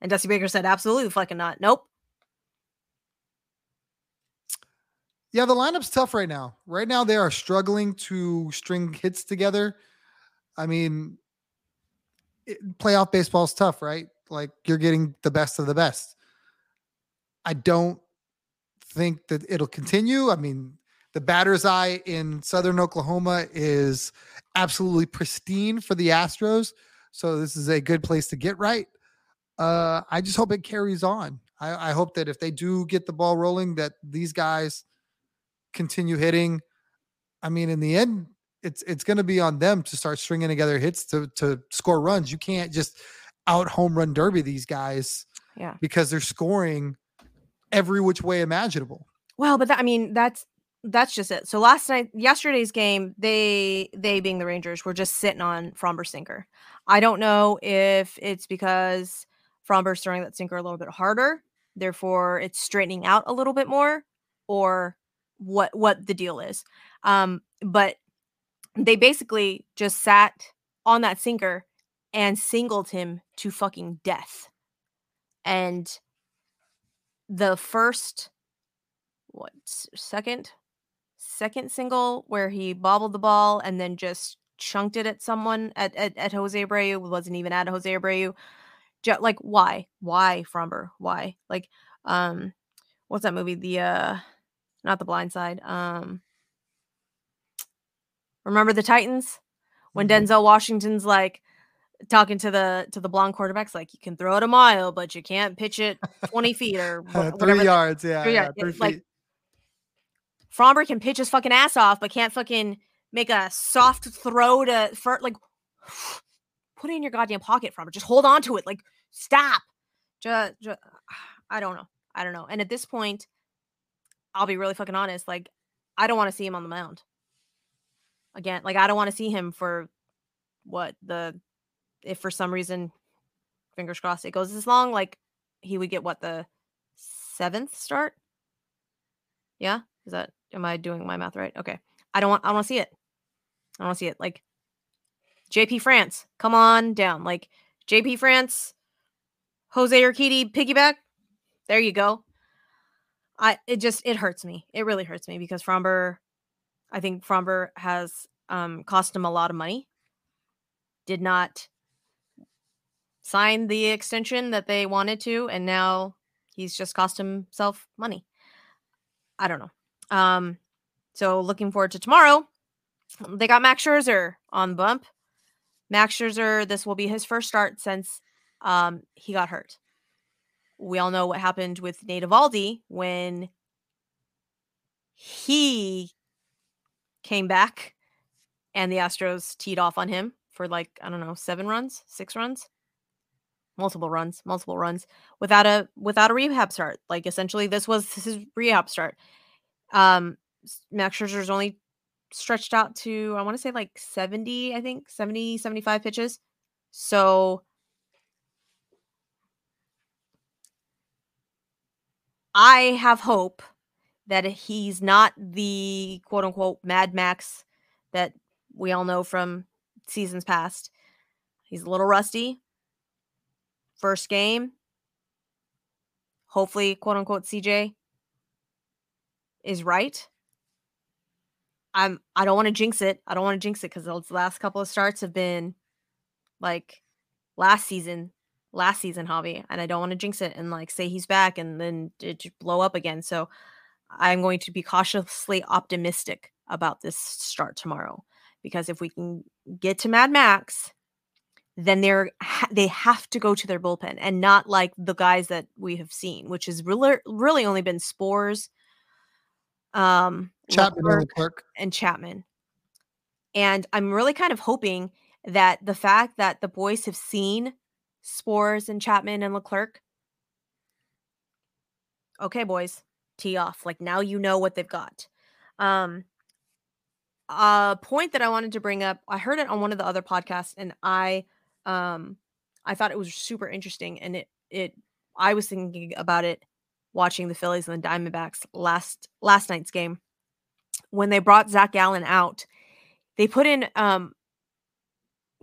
And Dusty Baker said, "Absolutely fucking not. Nope." Yeah, the lineup's tough right now. Right now, they are struggling to string hits together. I mean, it, playoff baseball's tough, right? Like you're getting the best of the best. I don't think that it'll continue. I mean, the batter's eye in Southern Oklahoma is absolutely pristine for the Astros. So this is a good place to get right. Uh, I just hope it carries on. I, I hope that if they do get the ball rolling, that these guys continue hitting. I mean, in the end, it's it's going to be on them to start stringing together hits to to score runs. You can't just out home run derby these guys Yeah. because they're scoring every which way imaginable. Well, but that, I mean, that's that's just it. So last night, yesterday's game, they they being the Rangers were just sitting on Framber's sinker. I don't know if it's because Framber's throwing that sinker a little bit harder, therefore it's straightening out a little bit more, or what what the deal is. Um, but they basically just sat on that sinker and singled him to fucking death. And the first what second second single where he bobbled the ball and then just chunked it at someone at at, at Jose Abreu wasn't even at Jose Abreu. Like why? Why Framber? Why? Like um what's that movie? The uh not the blind side um remember the Titans when Mhm. Denzel Washington's like talking to the to the blonde quarterbacks like you can throw it a mile but you can't pitch it 20 feet or three yards, yeah, three yeah, three like, feet. Framber can pitch his fucking ass off, but can't fucking make a soft throw to for like put it in your goddamn pocket, Framber. Just hold on to it. Like stop. Just, I don't know. I don't know. And at this point, I'll be really fucking honest. Like, I don't want to see him on the mound again. Like, I don't want to see him for what the if for some reason, fingers crossed, it goes this long. Like, he would get what the seventh start. Yeah, is that am I doing my math right? Okay. I don't want I don't want to see it. I don't want to see it. Like JP France, come on down. Like JP France, Jose Urquidy piggyback. There you go. I it just it hurts me. It really hurts me because Framber, I think Framber has um cost him a lot of money. Did not sign the extension that they wanted to, and now he's just cost himself money. I don't know. Um, So looking forward to tomorrow. They got Max Scherzer on bump. Max Scherzer, this will be his first start since um, he got hurt. We all know what happened with Nate Eovaldi when he came back and the Astros teed off on him for like, I don't know, seven runs, six runs, multiple runs, multiple runs without a without a rehab start. Like essentially this was his rehab start. Um Max Scherzer's only stretched out to I want to say like 70, I think, 70, 75 pitches. So I have hope that he's not the quote unquote Mad Max that we all know from seasons past. He's a little rusty. First game. Hopefully, quote unquote, CJ is right. I'm I don't want to jinx it. I don't want to jinx it because those last couple of starts have been like last season, last season hobby, and I don't want to jinx it and like say he's back and then it blow up again. So I'm going to be cautiously optimistic about this start tomorrow because if we can get to Mad Max, then they're they have to go to their bullpen and not like the guys that we have seen, which has really really only been Sborz, um, Chapman and Leclerc. and Chapman. And I'm really kind of hoping that the fact that the boys have seen Sborz and Chapman and Leclerc. Okay, boys, tee off. Like now you know what they've got. Um, a point that I wanted to bring up, I heard it on one of the other podcasts, and I, um, I thought it was super interesting, and it it I was thinking about it watching the Phillies and the Diamondbacks last last night's game when they brought Zach Gallen out, they put in um,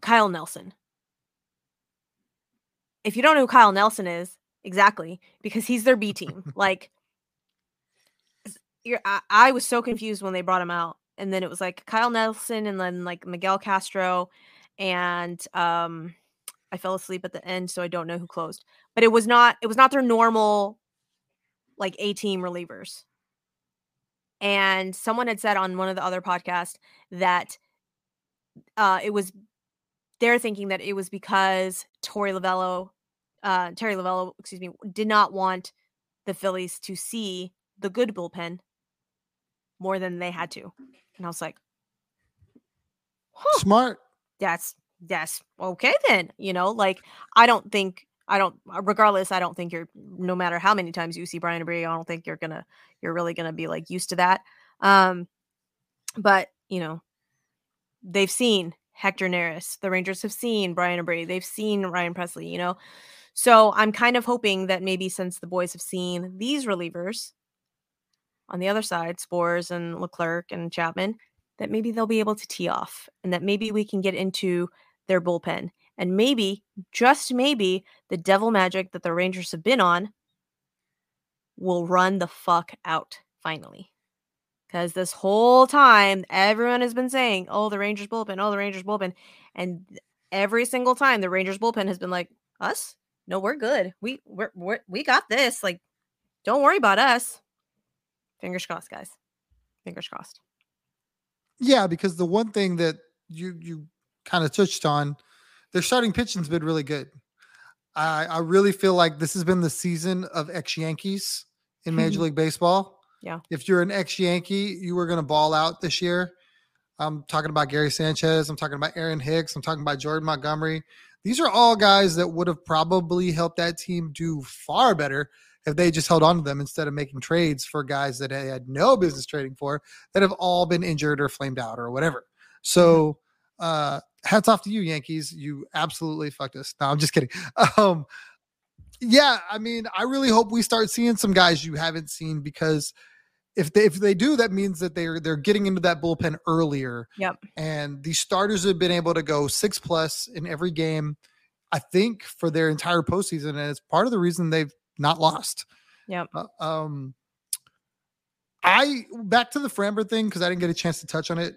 Kyle Nelson. If you don't know who Kyle Nelson is, exactly, because he's their B team. like, I, I was so confused when they brought him out, and then it was like Kyle Nelson, and then like Miguel Castro, and um, I fell asleep at the end, so I don't know who closed. But it was not it was not their normal like A team relievers. And someone had said on one of the other podcasts that uh, it was they're thinking that it was because Torey Lovullo, uh, Torey Lovullo, excuse me, did not want the Phillies to see the good bullpen more than they had to. And I was like, huh, smart. That's that's okay then. You know, like I don't think I don't uh, regardless, I don't think you're no matter how many times you see Bryan Abreu, I don't think you're gonna you're really gonna be like used to that. Um but you know, they've seen Hector Neris. The Rangers have seen Bryan Abreu. They've seen Ryan Pressly, you know. So I'm kind of hoping that maybe since the boys have seen these relievers on the other side, Sborz and Leclerc and Chapman, that maybe they'll be able to tee off and that maybe we can get into their bullpen and maybe, just maybe, the devil magic that the Rangers have been on will run the fuck out finally. Because this whole time, everyone has been saying, oh, the Rangers bullpen, oh, the Rangers bullpen. And every single time, the Rangers bullpen has been like, us? No, we're good. We we're, we're we got this. Like, don't worry about us. Fingers crossed, guys. Fingers crossed. Yeah, because the one thing that you you kind of touched on their starting pitching's been really good. I, I really feel like this has been the season of ex Yankees in Major League Baseball. Yeah. If you're an ex Yankee, you were going to ball out this year. I'm talking about Gary Sanchez. I'm talking about Aaron Hicks. I'm talking about Jordan Montgomery. These are all guys that would have probably helped that team do far better if they just held on to them instead of making trades for guys that they had no business trading for that have all been injured or flamed out or whatever. So, uh, hats off to you, Yankees. You absolutely fucked us. No, I'm just kidding. Um, yeah, I mean, I really hope we start seeing some guys you haven't seen because if they if they do, that means that they're they're getting into that bullpen earlier. Yep. And these starters have been able to go six plus in every game. I think for their entire postseason, and it's part of the reason they've not lost. Yep. Uh, um, I back to the Framber thing because I didn't get a chance to touch on it.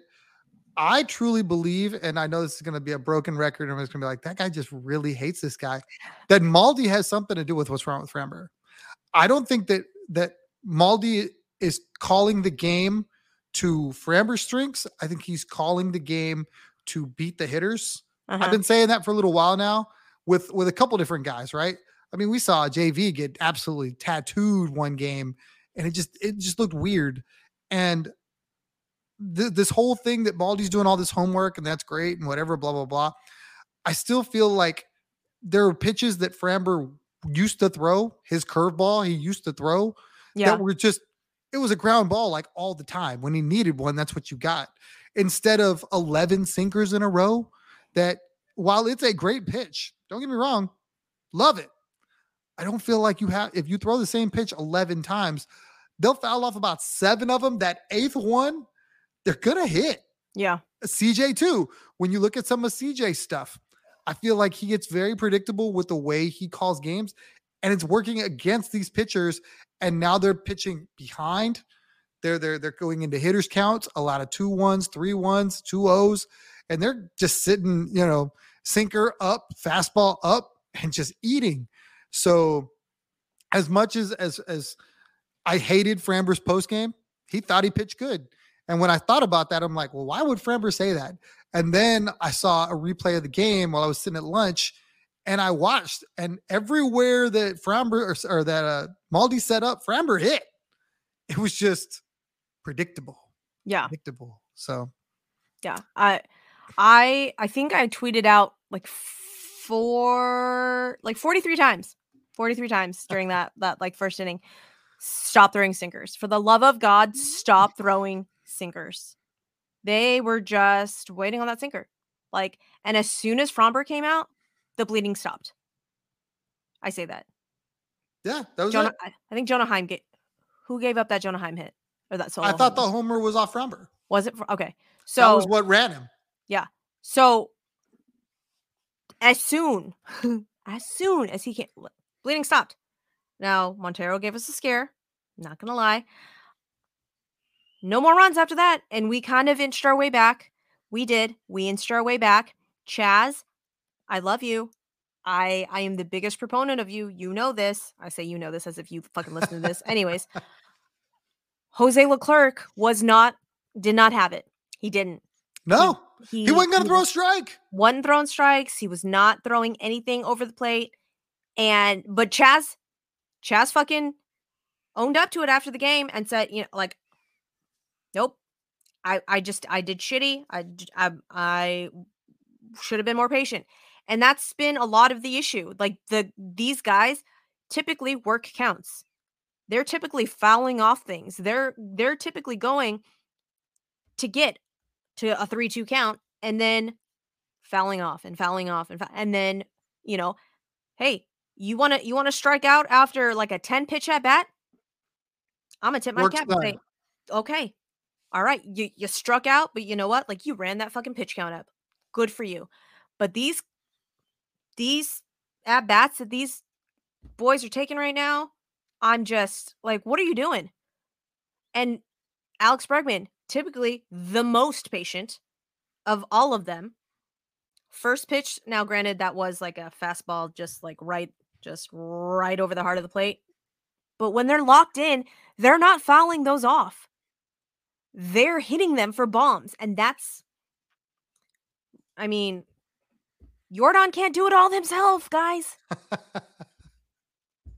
I truly believe, and I know this is going to be a broken record, and it's going to be like that guy just really hates this guy. That Maldi has something to do with what's wrong with Framber. I don't think that that Maldi is calling the game to Framber's strengths. I think he's calling the game to beat the hitters. Uh-huh. I've been saying that for a little while now with with a couple different guys, right? I mean, we saw JV get absolutely tattooed one game, and it just it just looked weird. And th- this whole thing that Maldi's doing all this homework and that's great and whatever, blah blah blah. I still feel like there are pitches that Framber used to throw his curveball he used to throw yeah. that were just it was a ground ball like all the time when he needed one that's what you got instead of 11 sinkers in a row that while it's a great pitch don't get me wrong love it i don't feel like you have if you throw the same pitch 11 times they'll foul off about seven of them that eighth one they're gonna hit yeah. CJ too. When you look at some of CJ stuff, I feel like he gets very predictable with the way he calls games, and it's working against these pitchers. And now they're pitching behind. They're they're they're going into hitters counts, a lot of two ones, three ones, two O's, and they're just sitting, you know, sinker up, fastball up, and just eating. So as much as as as I hated Framber's post game, he thought he pitched good. And when I thought about that, I'm like, well, why would Framber say that? And then I saw a replay of the game while I was sitting at lunch, and I watched, and everywhere that Framber or, or that uh, Maldi set up, Framber hit. It was just predictable, Yeah. predictable. So Yeah. I I I think I tweeted out like four like 43 times. 43 times during that that like first inning. Stop throwing sinkers. For the love of God, stop throwing sinkers. They were just waiting on that sinker. Like and as soon as Framber came out, the bleeding stopped. I say that. yeah, that was Jonah, it. I, I think Jonah Heim get who gave up that Jonah Heim hit or that solo. I thought the homer. homer was off Framber. was it for, okay. that So was what ran him. Yeah. So as soon as soon as he came, bleeding stopped. Now Montero gave us a scare. Not gonna lie. No more runs after that, and we kind of inched our way back. We did. We inched our way back. Chas, I love you. I I am the biggest proponent of you. You know this. I say you know this as if you fucking listen to this. Anyways, Jose Leclerc was not did not have it. He didn't. No, He, he, wasn't going he to throw a strike. wasn't throwing strikes. He was not throwing anything over the plate. And but Chas, Chas fucking owned up to it after the game and said, you know, like, nope. I I just I did shitty. I I I should have been more patient. And that's been a lot of the issue. Like the these guys typically work counts. They're typically fouling off things. They're they're typically going to get to a 3-2 count and then fouling off and fouling off and and then you know hey you want to you want to strike out after like a 10 pitch at bat? I'm gonna tip my Works cap and say okay. All right. You you struck out but you know what? Like you ran that fucking pitch count up. Good for you. But these these at bats that these boys are taking right now i'm just like what are you doing? And alex bregman typically the most patient of all of them. First pitch now granted that was like a fastball just like right just right over the heart of the plate. But when they're locked in they're not fouling those off. They're hitting them for bombs and that's i mean jordan can't do it all himself guys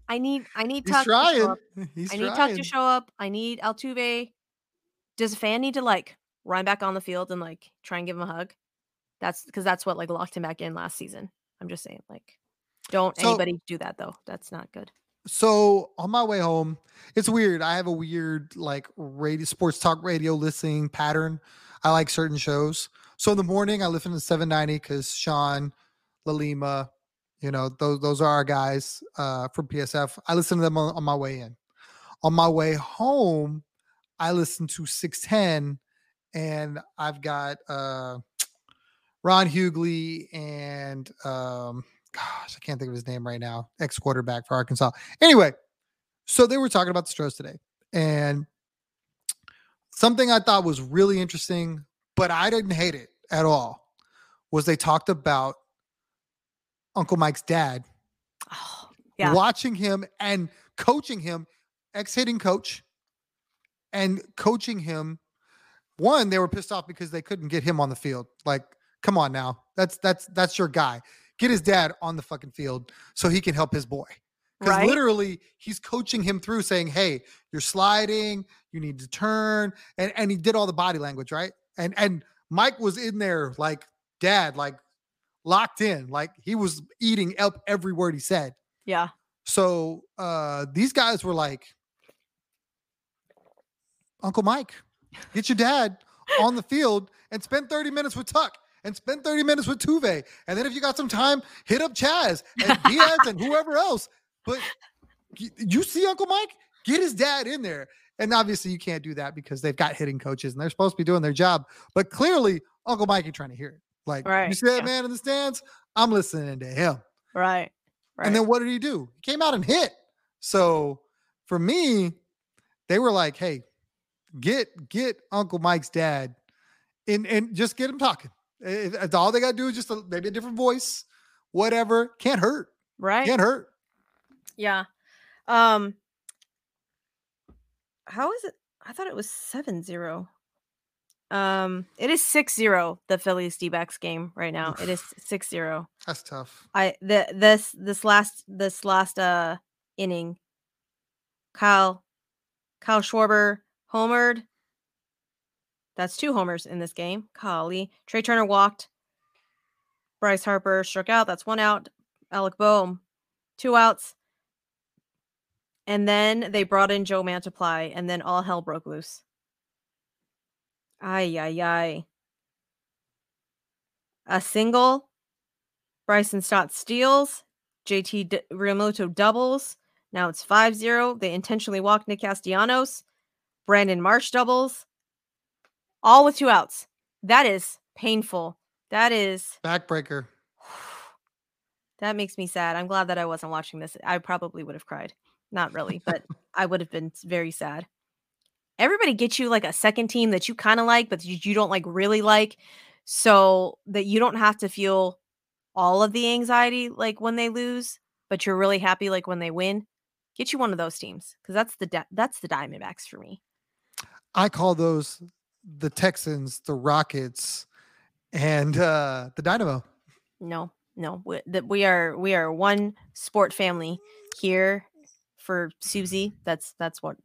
i need i need He's Tuck to show trying. up. He's I need Tuck to show up. I need Altuve. Does a fan need to like run back on the field and like try and give him a hug? That's because that's what like locked him back in last season. I'm just saying, like, don't So- anybody do that though. That's not good. So on my way home, it's weird. I have a weird like radio sports talk radio listening pattern. I like certain shows. So in the morning, I listen to 790 because Sean, Lalima, you know, those those are our guys uh, from PSF. I listen to them on, on my way in. On my way home, I listen to 610, and I've got uh, Ron Hughley and um, gosh, I can't think of his name right now. Ex quarterback for Arkansas. Anyway, so they were talking about the Stros today, and something I thought was really interesting, but I didn't hate it at all, was they talked about Uncle Mike's dad, Oh, Yeah. watching him and coaching him, ex hitting coach, and coaching him one, they were pissed off because they couldn't get him on the field. Like, come on now. That's that's that's your guy. Get his dad on the fucking field so he can help his boy. Because Right? literally he's coaching him through saying, Hey, you're sliding, you need to turn. And and he did all the body language, right? And and Mike was in there like dad, like locked in, like he was eating up every word he said. Yeah. So uh these guys were like, Uncle Mike, get your dad on the field and spend 30 minutes with Tuck and spend 30 minutes with Tuve. And then if you got some time, hit up Chas and Diaz and whoever else. But you see Uncle Mike, get his dad in there. And obviously you can't do that because they've got hitting coaches and they're supposed to be doing their job. But clearly Uncle Mike ain't trying to hear it. Like, you Right, see that yeah. man in the stands? I'm listening to him. Right. Right. And then what did he do? He came out and hit. So for me, they were like, "Hey, get get Uncle Mike's dad, and and just get him talking. Eh, That's all they got to do is just a, maybe a different voice, whatever. Can't hurt. right. Can't hurt. Yeah. Um how is it? I thought it was 7-0. Um it is 6-0 the Phillies D-backs game right now. It is 6-0. That's tough. I the this this last this last uh inning Kyle Kyle Schwarber homered. That's two homers in this game. Golly. Trea Turner walked. Bryce Harper struck out. That's one out. Alec Bohm, two outs. And then they brought in Joe Mantiply, and then all hell broke loose. Ay, ay, ay. A single. Bryson Stott steals. JT D- Realmuto doubles. Now it's 5 0. They intentionally walk Nick Castellanos. Brandon Marsh doubles. All with two outs. That is painful. That is. Backbreaker. That makes me sad. I'm glad that I wasn't watching this. I probably would have cried. Not really, but I would have been very sad. Everybody gets you like a second team that you kind of like, but you, you don't like really like, so that you don't have to feel all of the anxiety like when they lose, but you're really happy like when they win. Get you one of those teams because that's the di- that's the Diamondbacks for me. I call those the Texans, the Rockets, and uh the Dynamo. No, no, we, that we are we are one sport family here for Suzy. That's that's what.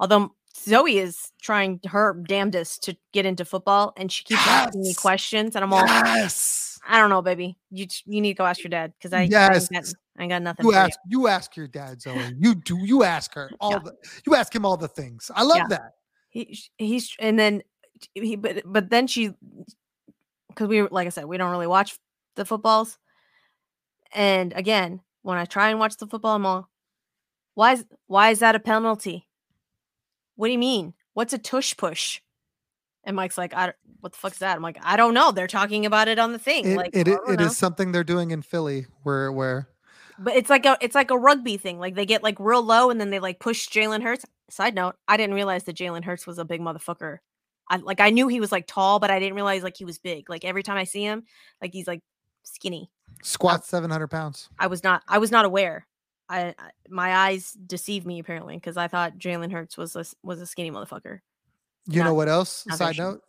Although Zoe is trying her damnedest to get into football, and she keeps asking me questions, and I'm all, Yes. I don't know, baby. You you need to go ask your dad because I, I ain't Yes. got, I ain't got nothing. You ask you ask your dad, Zoe. You do you ask her all Yeah. the you ask him all the things. I love Yeah. that. He, he's and then he but but then she because we were- like I said we don't really watch the footballs, and again when I try and watch the football, I'm all, why is why is that a penalty? What do you mean? What's a tush push? And Mike's like, I what the fuck is that? I'm like, I don't know. They're talking about it on the thing. It, like, it, I i- it know. something they're doing in Philly where where But it's like a it's like a rugby thing. Like they get like real low and then they like push Jalen Hurts. Side note, I didn't realize that Jalen Hurts was a big motherfucker. I like I knew he was like tall, but I didn't realize like he was big. Like every time I see him, like he's like skinny. squat 700 pounds. I was not I was not aware. I, I my eyes deceive me apparently because I thought Jalen Hurts was a was a skinny motherfucker. You know what else? Side sure. note: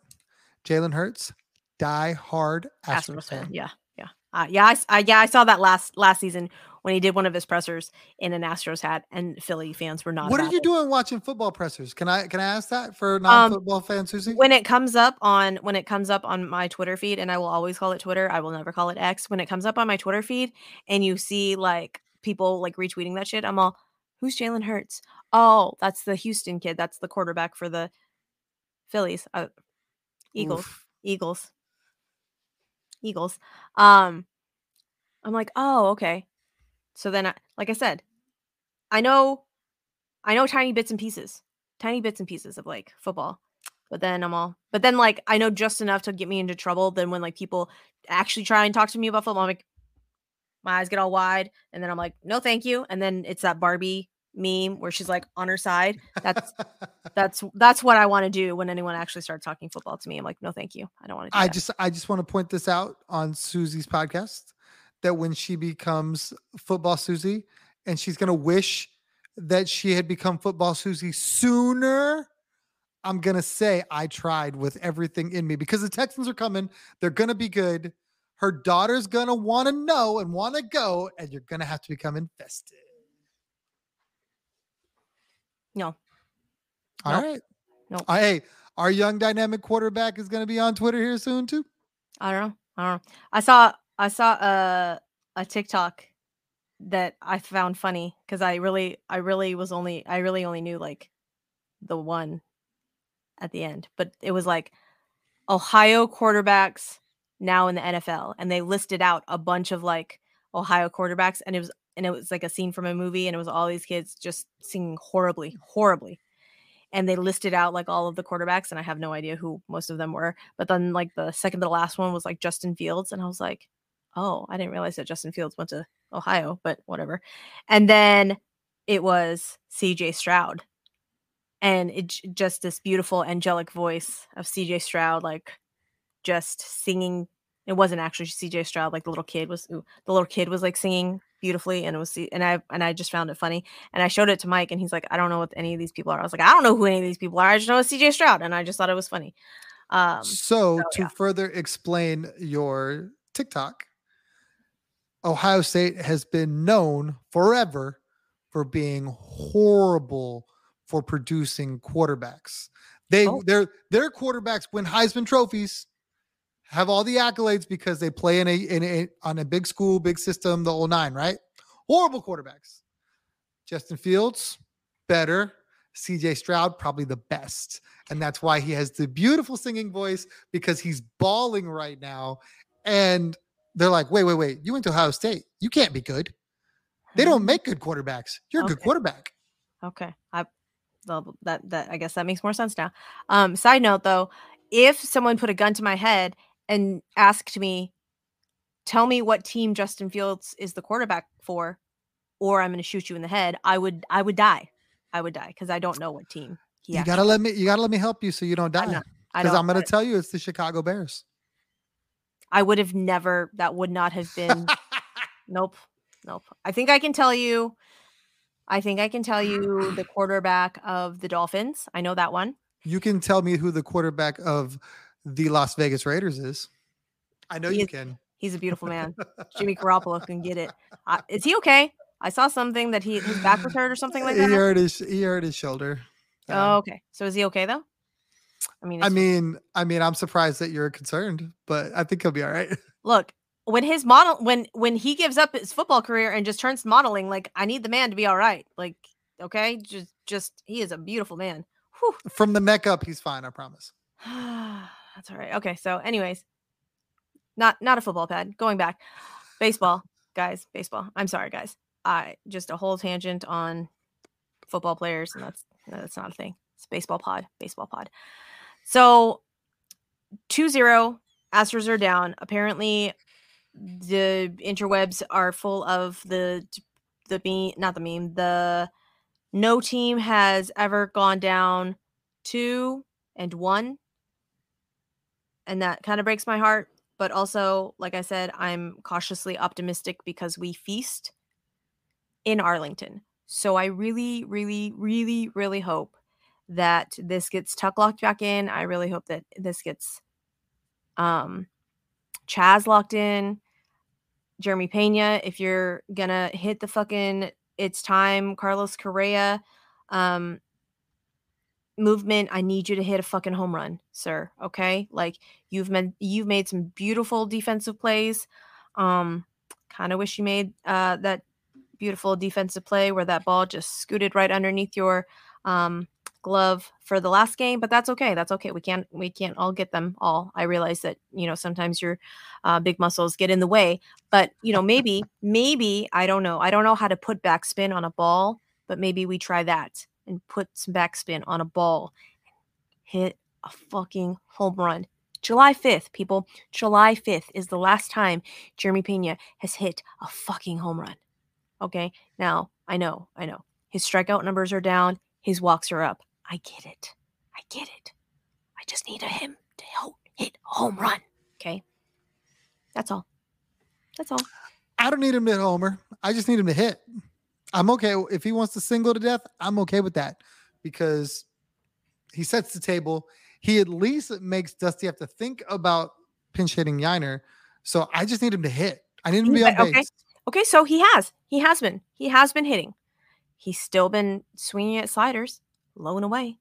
Jalen Hurts, die hard Astros, Astros fan. fan. Yeah, yeah, uh, yeah. I, I- yeah I saw that last last season when he did one of his pressers in an Astros hat, and Philly fans were not. What are you doing watching football pressers? Can I can I ask that for Um, non-football fans, Suzy? when it comes up on when it comes up on my Twitter feed, and I will always call it Twitter. I will never call it X. When it comes up on my Twitter feed, and you see like people like retweeting that shit, I'm all, "Who's Jalen Hurts? Oh, that's the Houston kid. That's the quarterback for the Phillies, uh, Eagles, Oof. Eagles, Eagles." Um, I'm like, "Oh, okay." So then, I, like I said, I know, I know tiny bits and pieces, tiny bits and pieces of like football. But then I'm all, but then like I know just enough to get me into trouble. Then when like people actually try and talk to me about football, I'm like, my eyes get all wide, and then I'm like, no, thank you. And then it's that Barbie meme where she's like on her side. That's that's that's what I want to do when anyone actually starts talking football to me. I'm like, no, thank you. I don't want to. Do I that. just I just want to point this out on Suzy's podcast that when she becomes football Suzy and she's gonna wish that she had become football Suzy sooner, I'm gonna say I tried with everything in me because the Texans are coming. They're gonna be good. Her daughter's gonna want to know and want to go, and you're gonna have to become invested. No. All No. right. No. Uh, hey, our young dynamic quarterback is gonna be on Twitter here soon too. I don't know. I don't know. I saw I saw a a TikTok that I found funny because I really I really was only I really only knew like the one at the end, but it was like Ohio quarterbacks now in the NFL, and they listed out a bunch of like Ohio quarterbacks, and it was and it was like a scene from a movie, and it was all these kids just singing horribly, horribly. And they listed out like all of the quarterbacks, and I have no idea who most of them were. But then like the second to the last one was like Justin Fields, and I was like, oh, I didn't realize that Justin Fields went to Ohio, but whatever. And then it was CJ Stroud. And it just this beautiful angelic voice of CJ Stroud, like just singing. It wasn't actually CJ Stroud, like the little kid was. ooh, the little kid was like singing beautifully, and it was. And I and I just found it funny. And I showed it to Mike, and he's like, I don't know what any of these people are. I was like, I don't know who any of these people are. I just know it's CJ Stroud, and I just thought it was funny. Um, so so, to further explain your TikTok, Ohio State has been known forever for being horrible for producing quarterbacks. They Oh. their their quarterbacks win Heisman trophies, have all the accolades because they play in a in a on a big school, big system, the whole nine, right? Horrible quarterbacks. Justin Fields, better. CJ Stroud, probably the best. And that's why he has the beautiful singing voice because he's bawling right now. And they're like, wait, wait, wait. You went to Ohio State. You can't be good. They don't hmm. make good quarterbacks. You're a good quarterback. Okay. I well, that that I guess that makes more sense now. Um side note though, if someone put a gun to my head and asked me tell me what team Justin Fields is the quarterback for or I'm going to shoot you in the head, I would I would die. I would die cuz I don't know what team he you gotta let me you gotta let me help you so you don't die. Because I'm gonna tell you it's the Chicago Bears. I would have never that would not have been nope. Nope. I think I can tell you I think I can tell you the quarterback of the Dolphins. I know that one. you can tell me who the quarterback of the Las Vegas Raiders is. I know He you is- can. He's a beautiful man. Jimmy Garoppolo can get it. Uh, is he okay? I saw something that he his back was hurt or something like that. he hurt his he hurt his shoulder. Um, Oh, okay. So is he okay though? I mean, I mean, I mean, I'm surprised that you're concerned, but I think he'll be all right. look when his model when when he gives up his football career and just turns to modeling, like I need the man to be all right. Like, okay, just just he is a beautiful man. Whew. From the neck up, he's fine. I promise. That's all right. Okay, so anyways, not not a football pad. Going back, baseball, guys, baseball. I'm sorry, guys. I just a whole tangent on football players, and that's that's not a thing. It's baseball pod, baseball pod. So 2-0, Astros are down. Apparently, the interwebs are full of the the meme, not the meme. The no team has ever gone down two and one and that kind of breaks my heart but also like i said i'm cautiously optimistic because we feast in arlington. So i really really really really hope that this gets tuck locked back in. I really hope that this gets um chas locked in jeremy pena if you're gonna hit the fucking it's time carlos correa um movement i need you to hit a fucking home run sir okay? Like you've made you've made some beautiful defensive plays um kind of wish you made uh that beautiful defensive play where that ball just scooted right underneath your um glove for the last game but that's okay that's okay we can't we can't all get them all. I realize that you know sometimes your uh, big muscles get in the way but you know maybe maybe i don't know i don't know how to put backspin on a ball but maybe we try that and put some backspin on a ball hit a fucking home run July 5th, people. July 5th is the last time Jeremy Pena has hit a fucking home run. Okay. Now, I know, I know. His strikeout numbers are down, his walks are up. I get it. I get it. I just need him to ho- hit a home run. Okay. That's all. That's all. I don't need him to hit homer. I just need him to hit. I'm okay if he wants to single to death. I'm okay with that because he sets the table. He at least makes Dusty have to think about pinch hitting Yainer. So I just need him to hit. I need him to be on base. Okay. Okay, so he has. He has been. He has been hitting. He's still been swinging at sliders, low and away,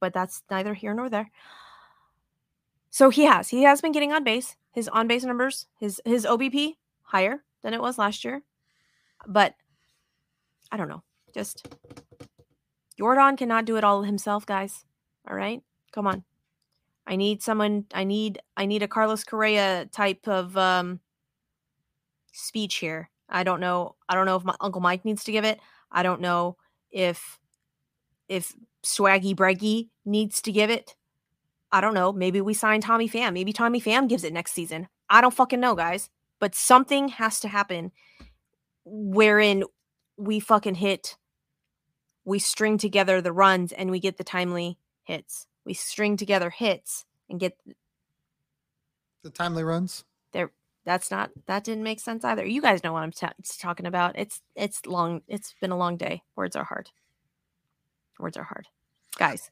but that's neither here nor there. So he has. He has been getting on base. His on base numbers, his his OBP higher than it was last year. But I don't know. Just Jordan cannot do it all himself, guys. All right? Come on. I need someone I need I need a Carlos Correa type of um speech here. I don't know. I don't know if my Uncle Mike needs to give it. I don't know if if Swaggy Breggy needs to give it. I don't know. Maybe we sign Tommy Pham. Maybe Tommy Pham gives it next season. I don't fucking know, guys. But something has to happen wherein we fucking hit we string together the runs and we get the timely hits. We string together hits and get the timely runs. There that's not that didn't make sense either. You guys know what I'm ta- talking about. It's it's long it's been a long day. Words are hard. Words are hard. Guys.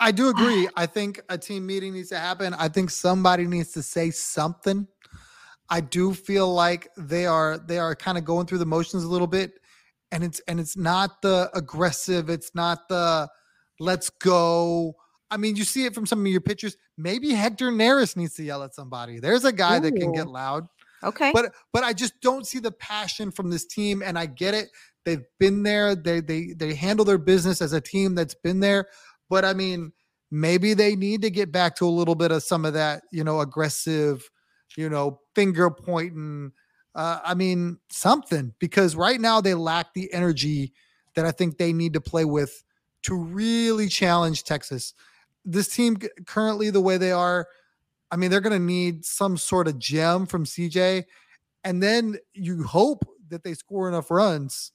I do agree. I think a team meeting needs to happen. I think somebody needs to say something. I do feel like they are they are kind of going through the motions a little bit and it's and it's not the aggressive, it's not the let's go. I mean, you see it from some of your pictures. Maybe Hector Neris needs to yell at somebody. There's a guy Ooh. that can get loud. Okay. But but I just don't see the passion from this team and I get it. They've been there. They they they handle their business as a team that's been there. But I mean, maybe they need to get back to a little bit of some of that, you know, aggressive, you know, finger pointing, uh, I mean, something because right now they lack the energy that I think they need to play with to really challenge Texas. This team currently, the way they are, I mean, they're going to need some sort of gem from CJ, and then you hope that they score enough runs.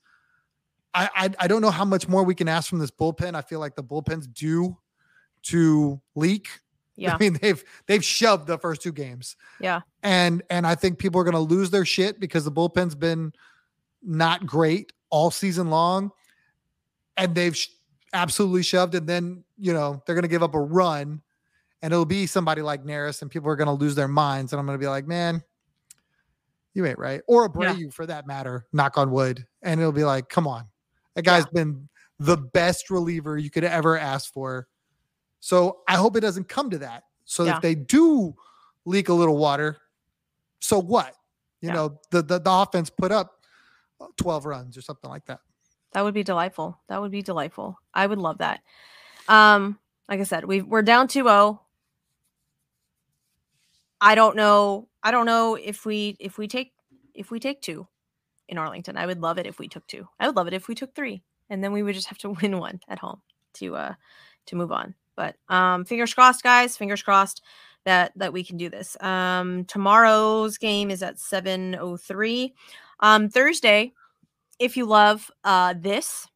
I, I, I don't know how much more we can ask from this bullpen. I feel like the bullpen's due to leak yeah. I mean, they've they've shoved the first two games. Yeah. And and I think people are going to lose their shit because the bullpen's been not great all season long, and they've sh- absolutely shoved. And then you know they're going to give up a run, and it'll be somebody like Neris, and people are going to lose their minds. And I'm going to be like, man, you ain't right, or Abreu yeah. for that matter. Knock on wood, and it'll be like, come on, that guy's yeah. been the best reliever you could ever ask for so I hope it doesn't come to that. So yeah. if they do leak a little water, so what? You yeah. know, the, the the offense put up 12 runs or something like that. That would be delightful. That would be delightful. I would love that. Um, like I said, we we're down 2-0. I don't know. I don't know if we if we take if we take two in Arlington. I would love it if we took two. I would love it if we took three, and then we would just have to win one at home to uh to move on. But um, fingers crossed, guys. Fingers crossed that that we can do this. Um, tomorrow's game is at seven oh three. Um, Thursday, if you love uh, this.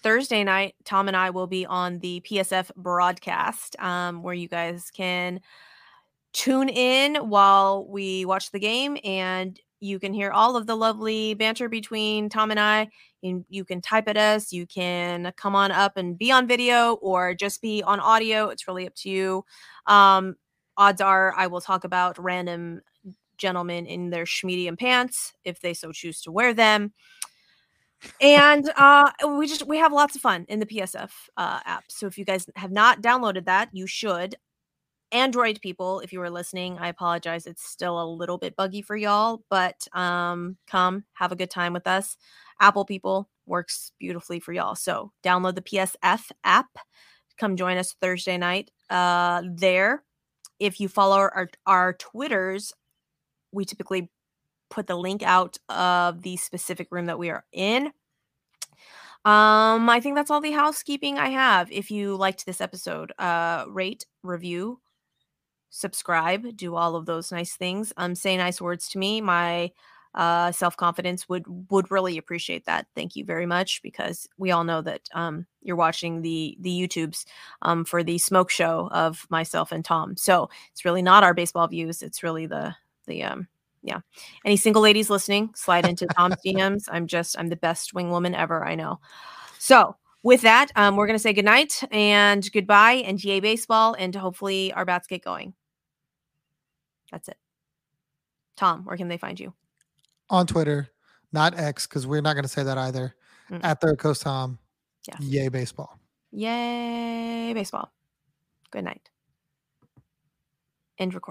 Thursday night, Tom and I will be on the PSF broadcast, um, where you guys can tune in while we watch the game and you can hear all of the lovely banter between Tom and I. You, you can type at us. You can come on up and be on video or just be on audio. It's really up to you. Um, odds are I will talk about random gentlemen in their schmedium pants if they so choose to wear them. And uh, we just we have lots of fun in the PSF uh, app. So if you guys have not downloaded that, you should. Android people, if you were listening, I apologize. It's still a little bit buggy for y'all, but um, come have a good time with us. Apple people works beautifully for y'all. So download the PSF app. Come join us Thursday night uh, there. If you follow our, our Twitters, we typically put the link out of the specific room that we are in. Um, I think that's all the housekeeping I have. If you liked this episode, uh, rate, review, subscribe, do all of those nice things. Um, say nice words to me. My uh, self confidence would would really appreciate that. Thank you very much because we all know that um, you're watching the the YouTubes um, for the smoke show of myself and Tom. So it's really not our baseball views. It's really the the um yeah. Any single ladies listening, slide into Tom's DMs. I'm just I'm the best wing woman ever. I know. So with that, um, we're gonna say goodnight and goodbye and yay baseball and hopefully our bats get going. That's it. Tom, where can they find you? On Twitter, not X, because we're not gonna say that either. Mm. At Third Coast Tom. Yeah. Yay baseball. Yay baseball. Good night. End recording.